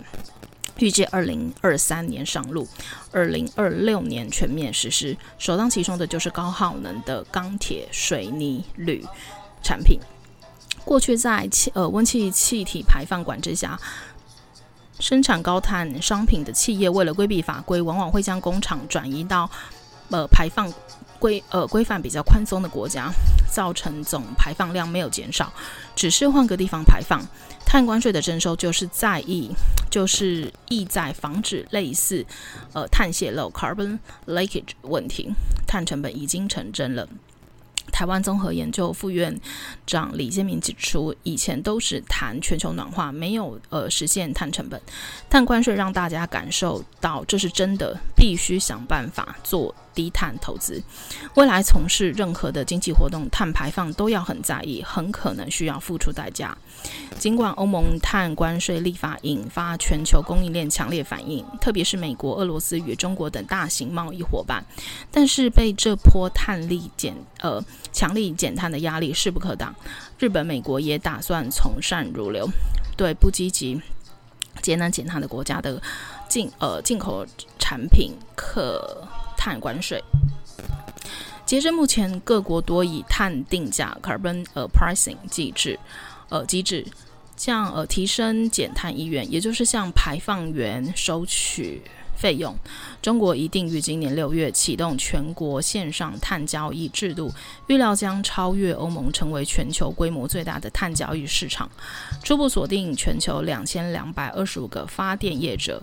预计二零二三年上路，二零二六年全面实施。首当其冲的就是高耗能的钢铁、水泥、铝产品。过去在气呃温气气体排放管制下，生产高碳商品的企业，为了规避法规，往往会将工厂转移到呃排放规呃规范比较宽松的国家，造成总排放量没有减少，只是换个地方排放。碳关税的征收就是在意，就是意在防止类似呃碳泄漏 （carbon leakage） 问题，碳成本已经成真了。台湾综合研究副院长李建明指出，以前都是谈全球暖化，没有呃实现碳成本。碳关税让大家感受到这是真的，必须想办法做低碳投资。未来从事任何的经济活动，碳排放都要很在意，很可能需要付出代价。尽管欧盟碳关税立法引发全球供应链强烈反应，特别是美国、俄罗斯与中国等大型贸易伙伴，但是被这波碳力减呃强力减碳的压力势不可挡。日本、美国也打算从善如流，对不积极节能减碳的国家的进呃进口产品可碳关税。截至目前，各国多以碳定价 （carbon pricing） 机制呃机制。向呃提升减碳意愿，也就是向排放源收取费用。中国已定于今年六月启动全国线上碳交易制度，预料将超越欧盟，成为全球规模最大的碳交易市场。初步锁定全球两千两百二十五个发电业者。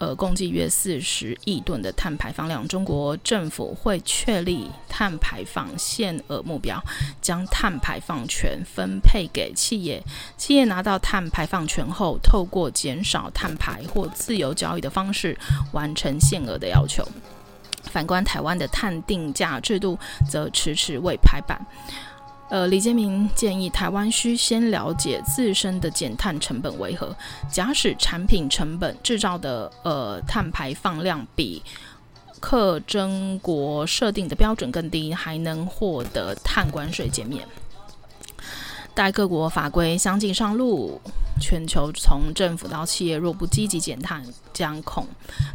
呃，共计约四十亿吨的碳排放量，中国政府会确立碳排放限额目标，将碳排放权分配给企业。企业拿到碳排放权后，透过减少碳排或自由交易的方式完成限额的要求。反观台湾的碳定价制度，则迟迟未拍板。呃，李建明建议台湾需先了解自身的减碳成本为何。假使产品成本制造的呃碳排放量比克征国设定的标准更低，还能获得碳关税减免。待各国法规相继上路，全球从政府到企业若不积极减碳，将恐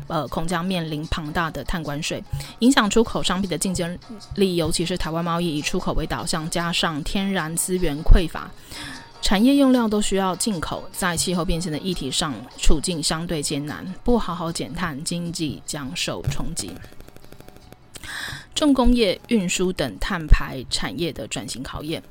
呃恐将面临庞大的碳关税，影响出口商品的竞争力。尤其是台湾贸易以出口为导向，加上天然资源匮乏，产业用料都需要进口，在气候变迁的议题上处境相对艰难。不好好减碳，经济将受冲击。重工业、运输等碳排产业的转型考验。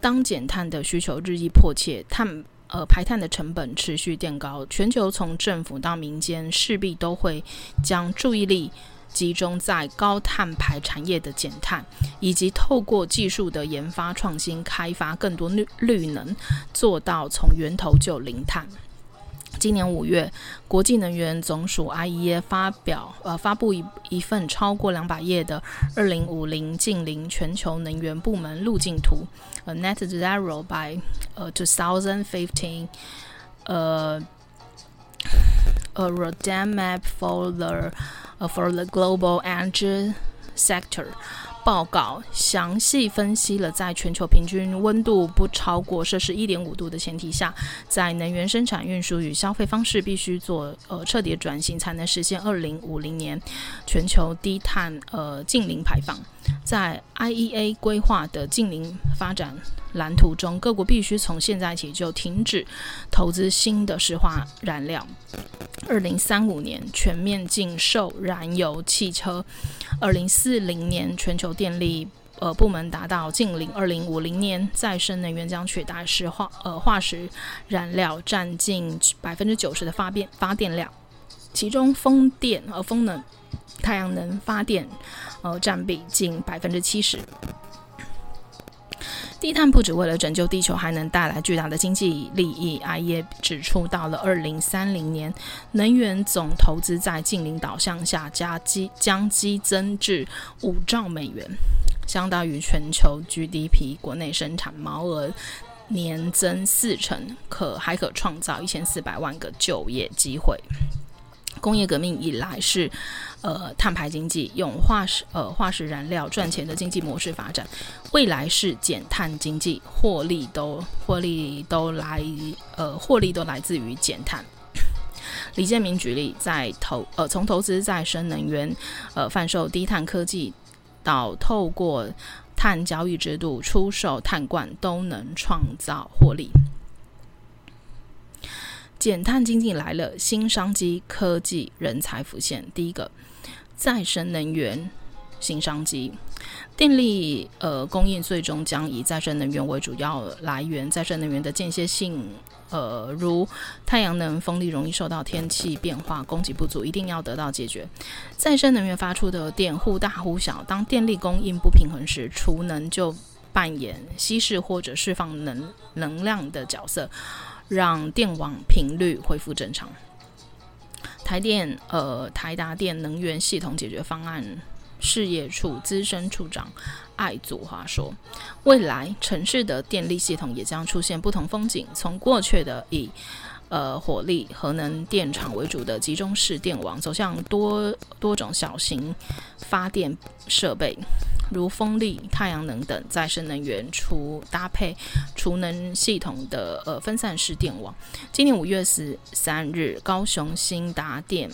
当减碳的需求日益迫切，碳呃排碳的成本持续垫高，全球从政府到民间势必都会将注意力集中在高碳排产业的减碳，以及透过技术的研发创新，开发更多绿绿能，做到从源头就零碳。今年五月，国际能源总署 IEA 发表呃发布一一份超过两百页的二零五零净零全球能源部门路径图，呃 Net Zero by 呃 two thousand fifteen，呃 a roadmap for the for the global energy sector。报告详细分析了，在全球平均温度不超过摄氏一点五度的前提下，在能源生产、运输与消费方式必须做呃彻底转型，才能实现二零五零年全球低碳呃净零排放。在 IEA 规划的净零发展蓝图中，各国必须从现在起就停止投资新的石化燃料。二零三五年全面禁售燃油汽车，二零四零年全球电力呃部门达到净零，二零五零年再生能源将取代石化呃化石燃料，占近百分之九十的发电发电量，其中风电和风能、太阳能发电呃占比近百分之七十。低碳不只为了拯救地球，还能带来巨大的经济利益。IEA 指出，到了二零三零年，能源总投资在净零导向下加激将激增至五兆美元，相当于全球 GDP 国内生产毛额年增四成，可还可创造一千四百万个就业机会。工业革命以来是，呃，碳排经济用化石呃化石燃料赚钱的经济模式发展，未来是减碳经济，获利都获利都来呃获利都来自于减碳。李建明举例，在投呃从投资再生能源，呃贩售低碳科技，到透过碳交易制度出售碳罐，都能创造获利。减碳经济来了，新商机、科技、人才浮现。第一个，再生能源新商机，电力呃供应最终将以再生能源为主要来源。再生能源的间歇性，呃，如太阳能、风力，容易受到天气变化供给不足，一定要得到解决。再生能源发出的电忽大忽小，当电力供应不平衡时，储能就扮演稀释或者释放能能量的角色。让电网频率恢复正常。台电呃，台达电能源系统解决方案事业处资深处长艾祖华说：“未来城市的电力系统也将出现不同风景，从过去的以呃火力、核能电厂为主的集中式电网，走向多多种小型发电设备。”如风力、太阳能等再生能源，除搭配储能系统的呃分散式电网。今年五月十三日，高雄新达电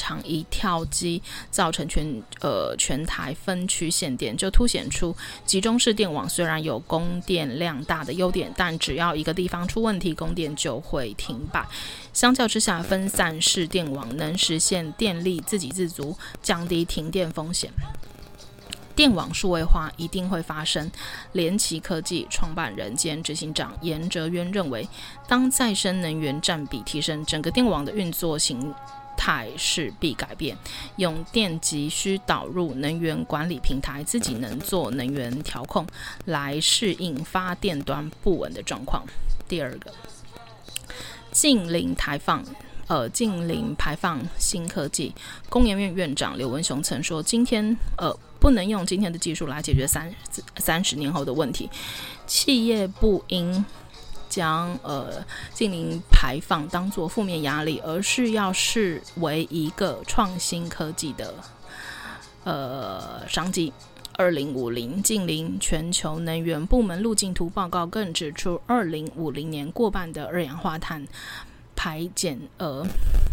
场一跳机，造成全呃全台分区限电，就凸显出集中式电网虽然有供电量大的优点，但只要一个地方出问题，供电就会停摆。相较之下，分散式电网能实现电力自给自足，降低停电风险。电网数位化一定会发生。联奇科技创办人兼执行长严哲渊认为，当再生能源占比提升，整个电网的运作形态势必改变。用电急需导入能源管理平台，自己能做能源调控，来适应发电端不稳的状况。第二个，近零排放。呃，近零排放新科技，工研院院长刘文雄曾说：“今天，呃，不能用今天的技术来解决三三十年后的问题。企业不应将呃净零排放当做负面压力，而是要视为一个创新科技的呃商机。二零五零净零全球能源部门路径图报告更指出，二零五零年过半的二氧化碳。”排减呃，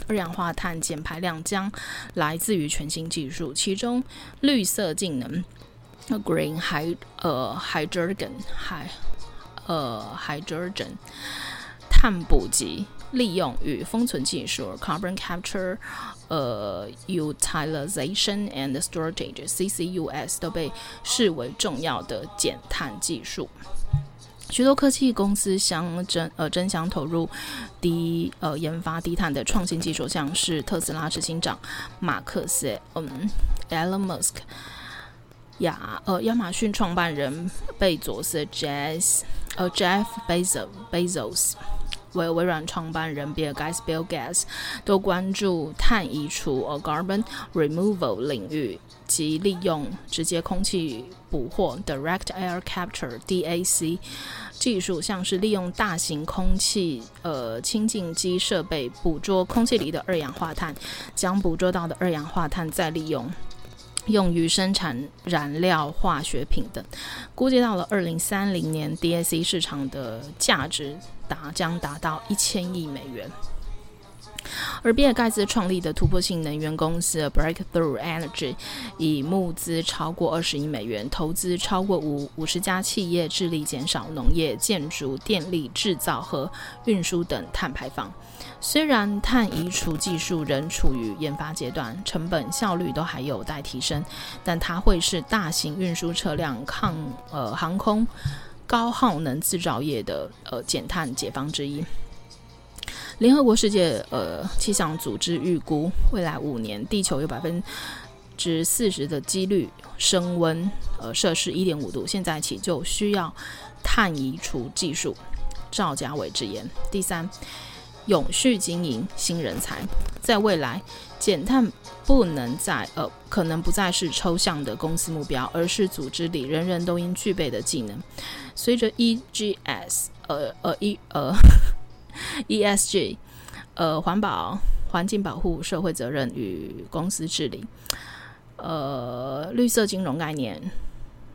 二氧化碳减排量将来自于全新技术，其中绿色净能 （green hy 呃 hydrogen hy 呃 hydrogen）、碳捕集、利用与封存技术 （carbon capture 呃 utilization and storage，CCUS） 都被视为重要的减碳技术。许多科技公司相争呃争相投入低呃研发低碳的创新技术，像是特斯拉执行长马克思嗯 Elon Musk 亚呃亚马逊创办人贝佐斯 Jeff 呃 Jeff Bezos Bezos 微微软创办人比尔盖茨 Bill Gates 都关注碳移除呃 carbon removal 领域及利用直接空气捕获 Direct Air Capture DAC 技术，像是利用大型空气呃清净机设备捕捉空气里的二氧化碳，将捕捉到的二氧化碳再利用，用于生产燃料、化学品等。估计到了二零三零年，DAC 市场的价值达将达到一千亿美元。而比尔盖茨创立的突破性能源公司 Breakthrough Energy 以募资超过二十亿美元，投资超过五五十家企业，致力减少农业、建筑、电力制造和运输等碳排放。虽然碳移除技术仍处于研发阶段，成本效率都还有待提升，但它会是大型运输车辆、抗呃航空、高耗能制造业的呃减碳解方之一。联合国世界呃气象组织预估，未来五年地球有百分之四十的几率升温呃摄氏一点五度，现在起就需要碳移除技术。赵家伟直言。第三，永续经营新人才，在未来减碳不能再呃可能不再是抽象的公司目标，而是组织里人人都应具备的技能。随着 EGS 呃呃 E 呃。ESG，呃，环保、环境保护、社会责任与公司治理，呃，绿色金融概念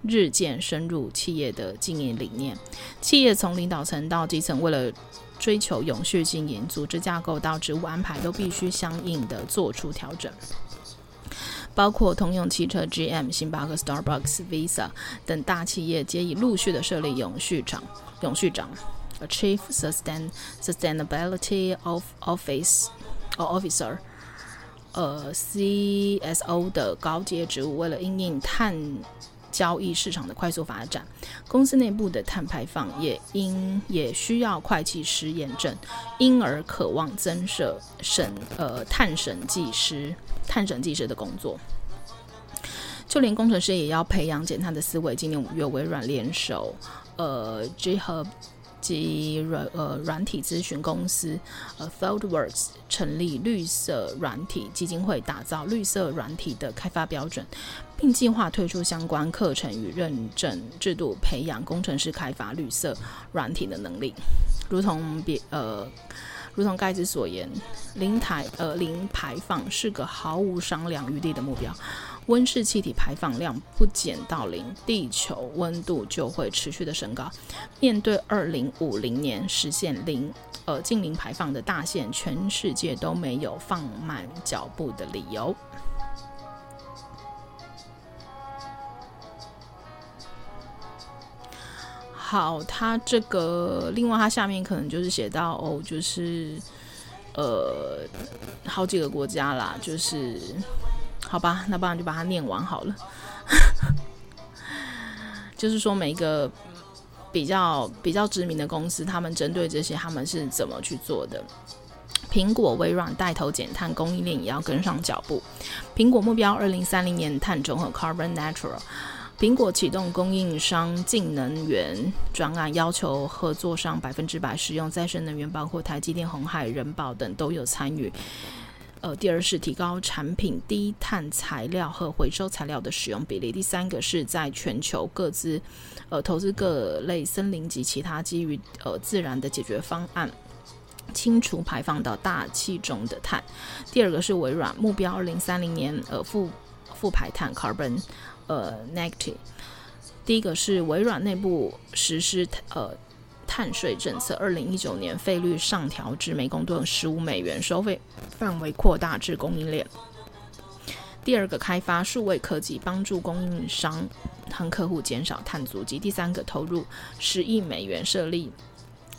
日渐深入企业的经营理念。企业从领导层到基层，为了追求永续经营，组织架构到职务安排都必须相应的做出调整。包括通用汽车、GM、星巴克、Starbucks、Visa 等大企业，皆已陆续的设立永续长、永续长。Chief Sustain Sustainability of Office or Officer，呃，CSO 的高阶职务，为了因应碳交易市场的快速发展，公司内部的碳排放也因也需要会计师验证，因而渴望增设审呃碳审计师碳审计师的工作。就连工程师也要培养减碳的思维。今年五月，微软联手呃 GitHub 及软呃软体咨询公司呃，Foldworks 成立绿色软体基金会，打造绿色软体的开发标准，并计划推出相关课程与认证制度，培养工程师开发绿色软体的能力。如同别呃，如同盖茨所言，零台呃零排放是个毫无商量余地的目标。温室气体排放量不减到零，地球温度就会持续的升高。面对二零五零年实现零呃净零排放的大限，全世界都没有放慢脚步的理由。好，它这个另外它下面可能就是写到哦，就是呃好几个国家啦，就是。好吧，那不然就把它念完好了。就是说，每一个比较比较知名的公司，他们针对这些，他们是怎么去做的？苹果、微软带头减碳，供应链也要跟上脚步。苹果目标二零三零年碳中和 （Carbon Neutral）。苹果启动供应商净能源专案，要求合作商百分之百使用再生能源，包括台积电、鸿海、人保等都有参与。呃，第二是提高产品低碳材料和回收材料的使用比例。第三个是在全球各自呃投资各类森林及其他基于呃自然的解决方案，清除排放到大气中的碳。第二个是微软目标二零三零年呃负负排碳 carbon 呃 negative。第一个是微软内部实施呃。碳税政策，二零一九年费率上调至每公吨十五美元，收费范围扩大至供应链。第二个，开发数位科技，帮助供应商和客户减少碳足迹。第三个，投入十亿美元设立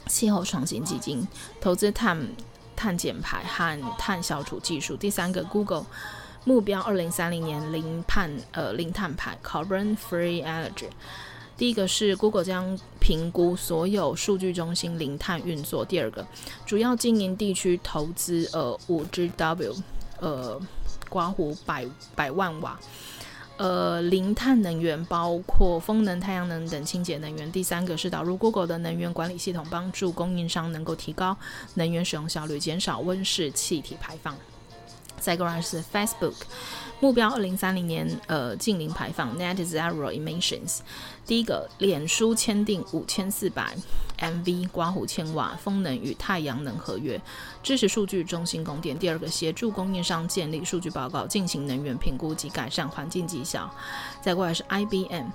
气候创新基金，投资碳碳减排和碳消除技术。第三个，Google 目标二零三零年零碳呃零碳排 （Carbon Free Energy）。第一个是 Google 将评估所有数据中心零碳运作。第二个，主要经营地区投资呃五 GW 呃刮胡百百万瓦呃零碳能源，包括风能、太阳能等清洁能源。第三个是导入 Google 的能源管理系统，帮助供应商能够提高能源使用效率，减少温室气体排放。再过来是 Facebook。目标二零三零年，呃，净零排放 （Net Zero Emissions）。第一个，脸书签订五千四百 MV 刮胡千瓦风能与太阳能合约，支持数据中心供电。第二个，协助供应商建立数据报告，进行能源评估及改善环境绩效。再过来是 IBM，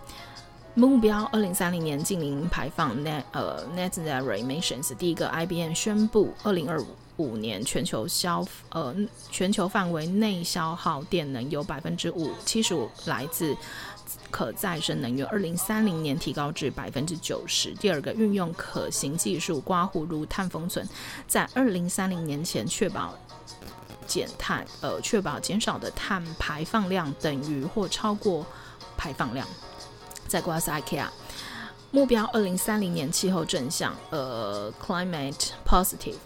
目标二零三零年净零排放 Net 呃 Net Zero Emissions。第一个，IBM 宣布二零二五。五年全球消呃全球范围内消耗电能有百分之五七十五来自可再生能源，二零三零年提高至百分之九十。第二个，运用可行技术刮胡如碳封存，在二零三零年前确保减碳，呃确保减少的碳排放量等于或超过排放量。再过来是 IKEA。目标二零三零年气候正向，呃，climate positive。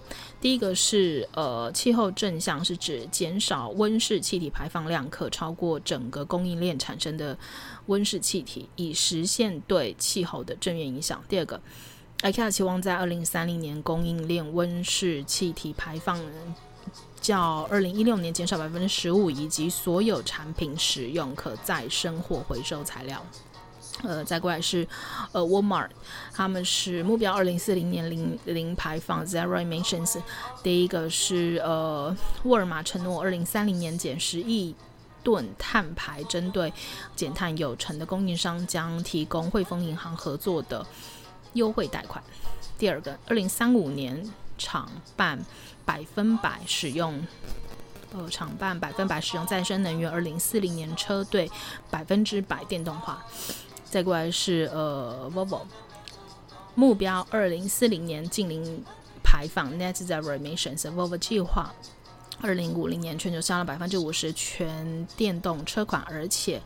第一个是呃，气候正向是指减少温室气体排放量可超过整个供应链产生的温室气体，以实现对气候的正面影响。第二个，IKEA 期望在二零三零年供应链温室气体排放较二零一六年减少百分之十五，以及所有产品使用可再生或回收材料。呃，再过来是，呃，Walmart，他们是目标二零四零年零零排放 （Zero Emissions）。第一个是呃，沃尔玛承诺二零三零年减十亿吨碳排，针对减碳有成的供应商将提供汇丰银行合作的优惠贷款。第二个，二零三五年厂办百分百使用，呃，厂办百分百使用再生能源，二零四零年车队百分之百电动化。再过来是呃，Volvo，目标二零四零年净零排放 （Net Zero Emissions），Volvo 计划二零五零年全球销量百分之五十全电动车款，而且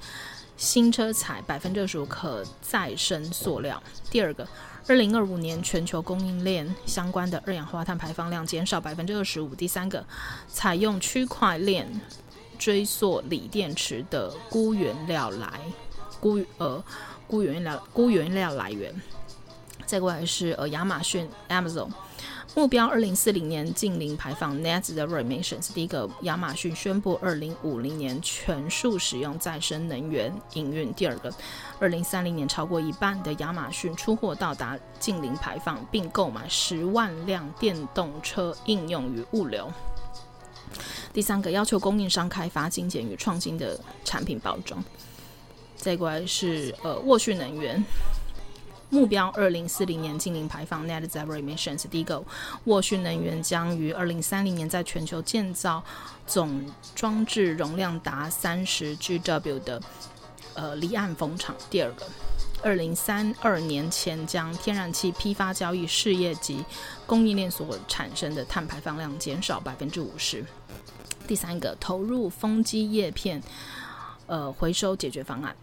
新车采百分之二十五可再生塑料。第二个。二零二五年全球供应链相关的二氧化碳排放量减少百分之二十五。第三个，采用区块链追溯锂电池的钴原料来钴呃鈷原料鈷原料来源。再过来是呃亚马逊 Amazon。目标二零四零年净零排放 Net Zero Emissions。第一个，亚马逊宣布二零五零年全数使用再生能源营运。第二个，二零三零年超过一半的亚马逊出货到达净零排放，并购买十万辆电动车应用于物流。第三个，要求供应商开发精简与创新的产品包装。再过来是呃沃旭能源。目标二零四零年净零排放 Net Zero Emissions。第一个，沃旭能源将于二零三零年在全球建造总装置容量达三十 GW 的呃离岸风场。第二个，二零三二年前将天然气批发交易事业及供应链所产生的碳排放量减少百分之五十。第三个，投入风机叶片呃回收解决方案。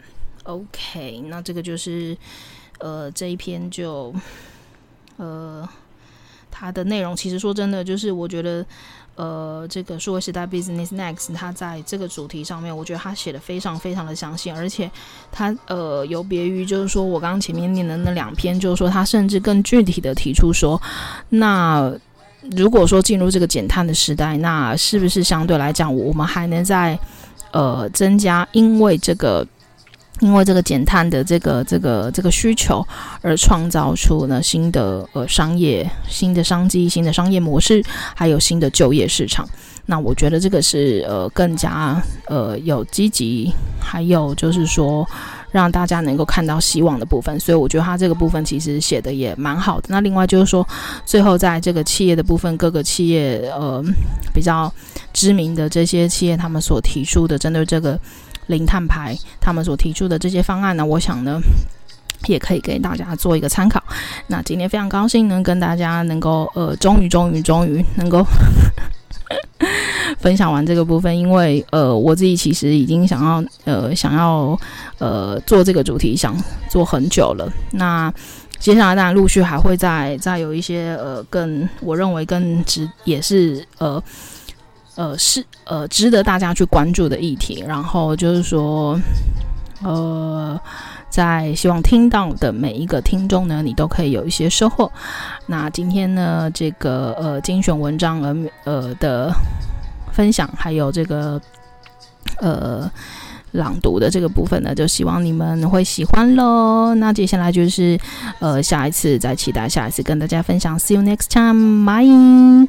OK，那这个就是。呃，这一篇就，呃，它的内容其实说真的，就是我觉得，呃，这个数位时代 Business Next，它在这个主题上面，我觉得它写的非常非常的详细，而且它呃有别于就是说我刚刚前面念的那两篇，就是说它甚至更具体的提出说，那如果说进入这个减碳的时代，那是不是相对来讲，我们还能在呃增加，因为这个。因为这个减碳的这个这个这个需求，而创造出呢新的呃商业、新的商机、新的商业模式，还有新的就业市场。那我觉得这个是呃更加呃有积极，还有就是说让大家能够看到希望的部分。所以我觉得他这个部分其实写的也蛮好的。那另外就是说，最后在这个企业的部分，各个企业呃比较知名的这些企业，他们所提出的针对这个。零碳排，他们所提出的这些方案呢，我想呢，也可以给大家做一个参考。那今天非常高兴能跟大家能够呃，终于终于终于能够 分享完这个部分，因为呃，我自己其实已经想要呃想要呃做这个主题，想做很久了。那接下来当然陆续还会再再有一些呃更我认为更值也是呃。呃，是呃，值得大家去关注的议题。然后就是说，呃，在希望听到的每一个听众呢，你都可以有一些收获。那今天呢，这个呃精选文章呃呃的分享，还有这个呃朗读的这个部分呢，就希望你们会喜欢喽。那接下来就是呃下一次再期待下一次跟大家分享。See you next time.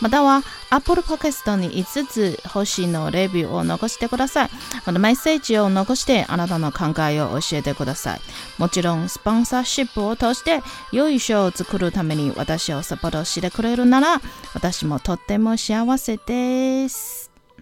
または Apple Podcast に5つ星のレビューを残してください。またメッセージを残してあなたの考えを教えてください。もちろんスポンサーシップを通して良い賞を作るために私をサポートしてくれるなら私もとっても幸せです。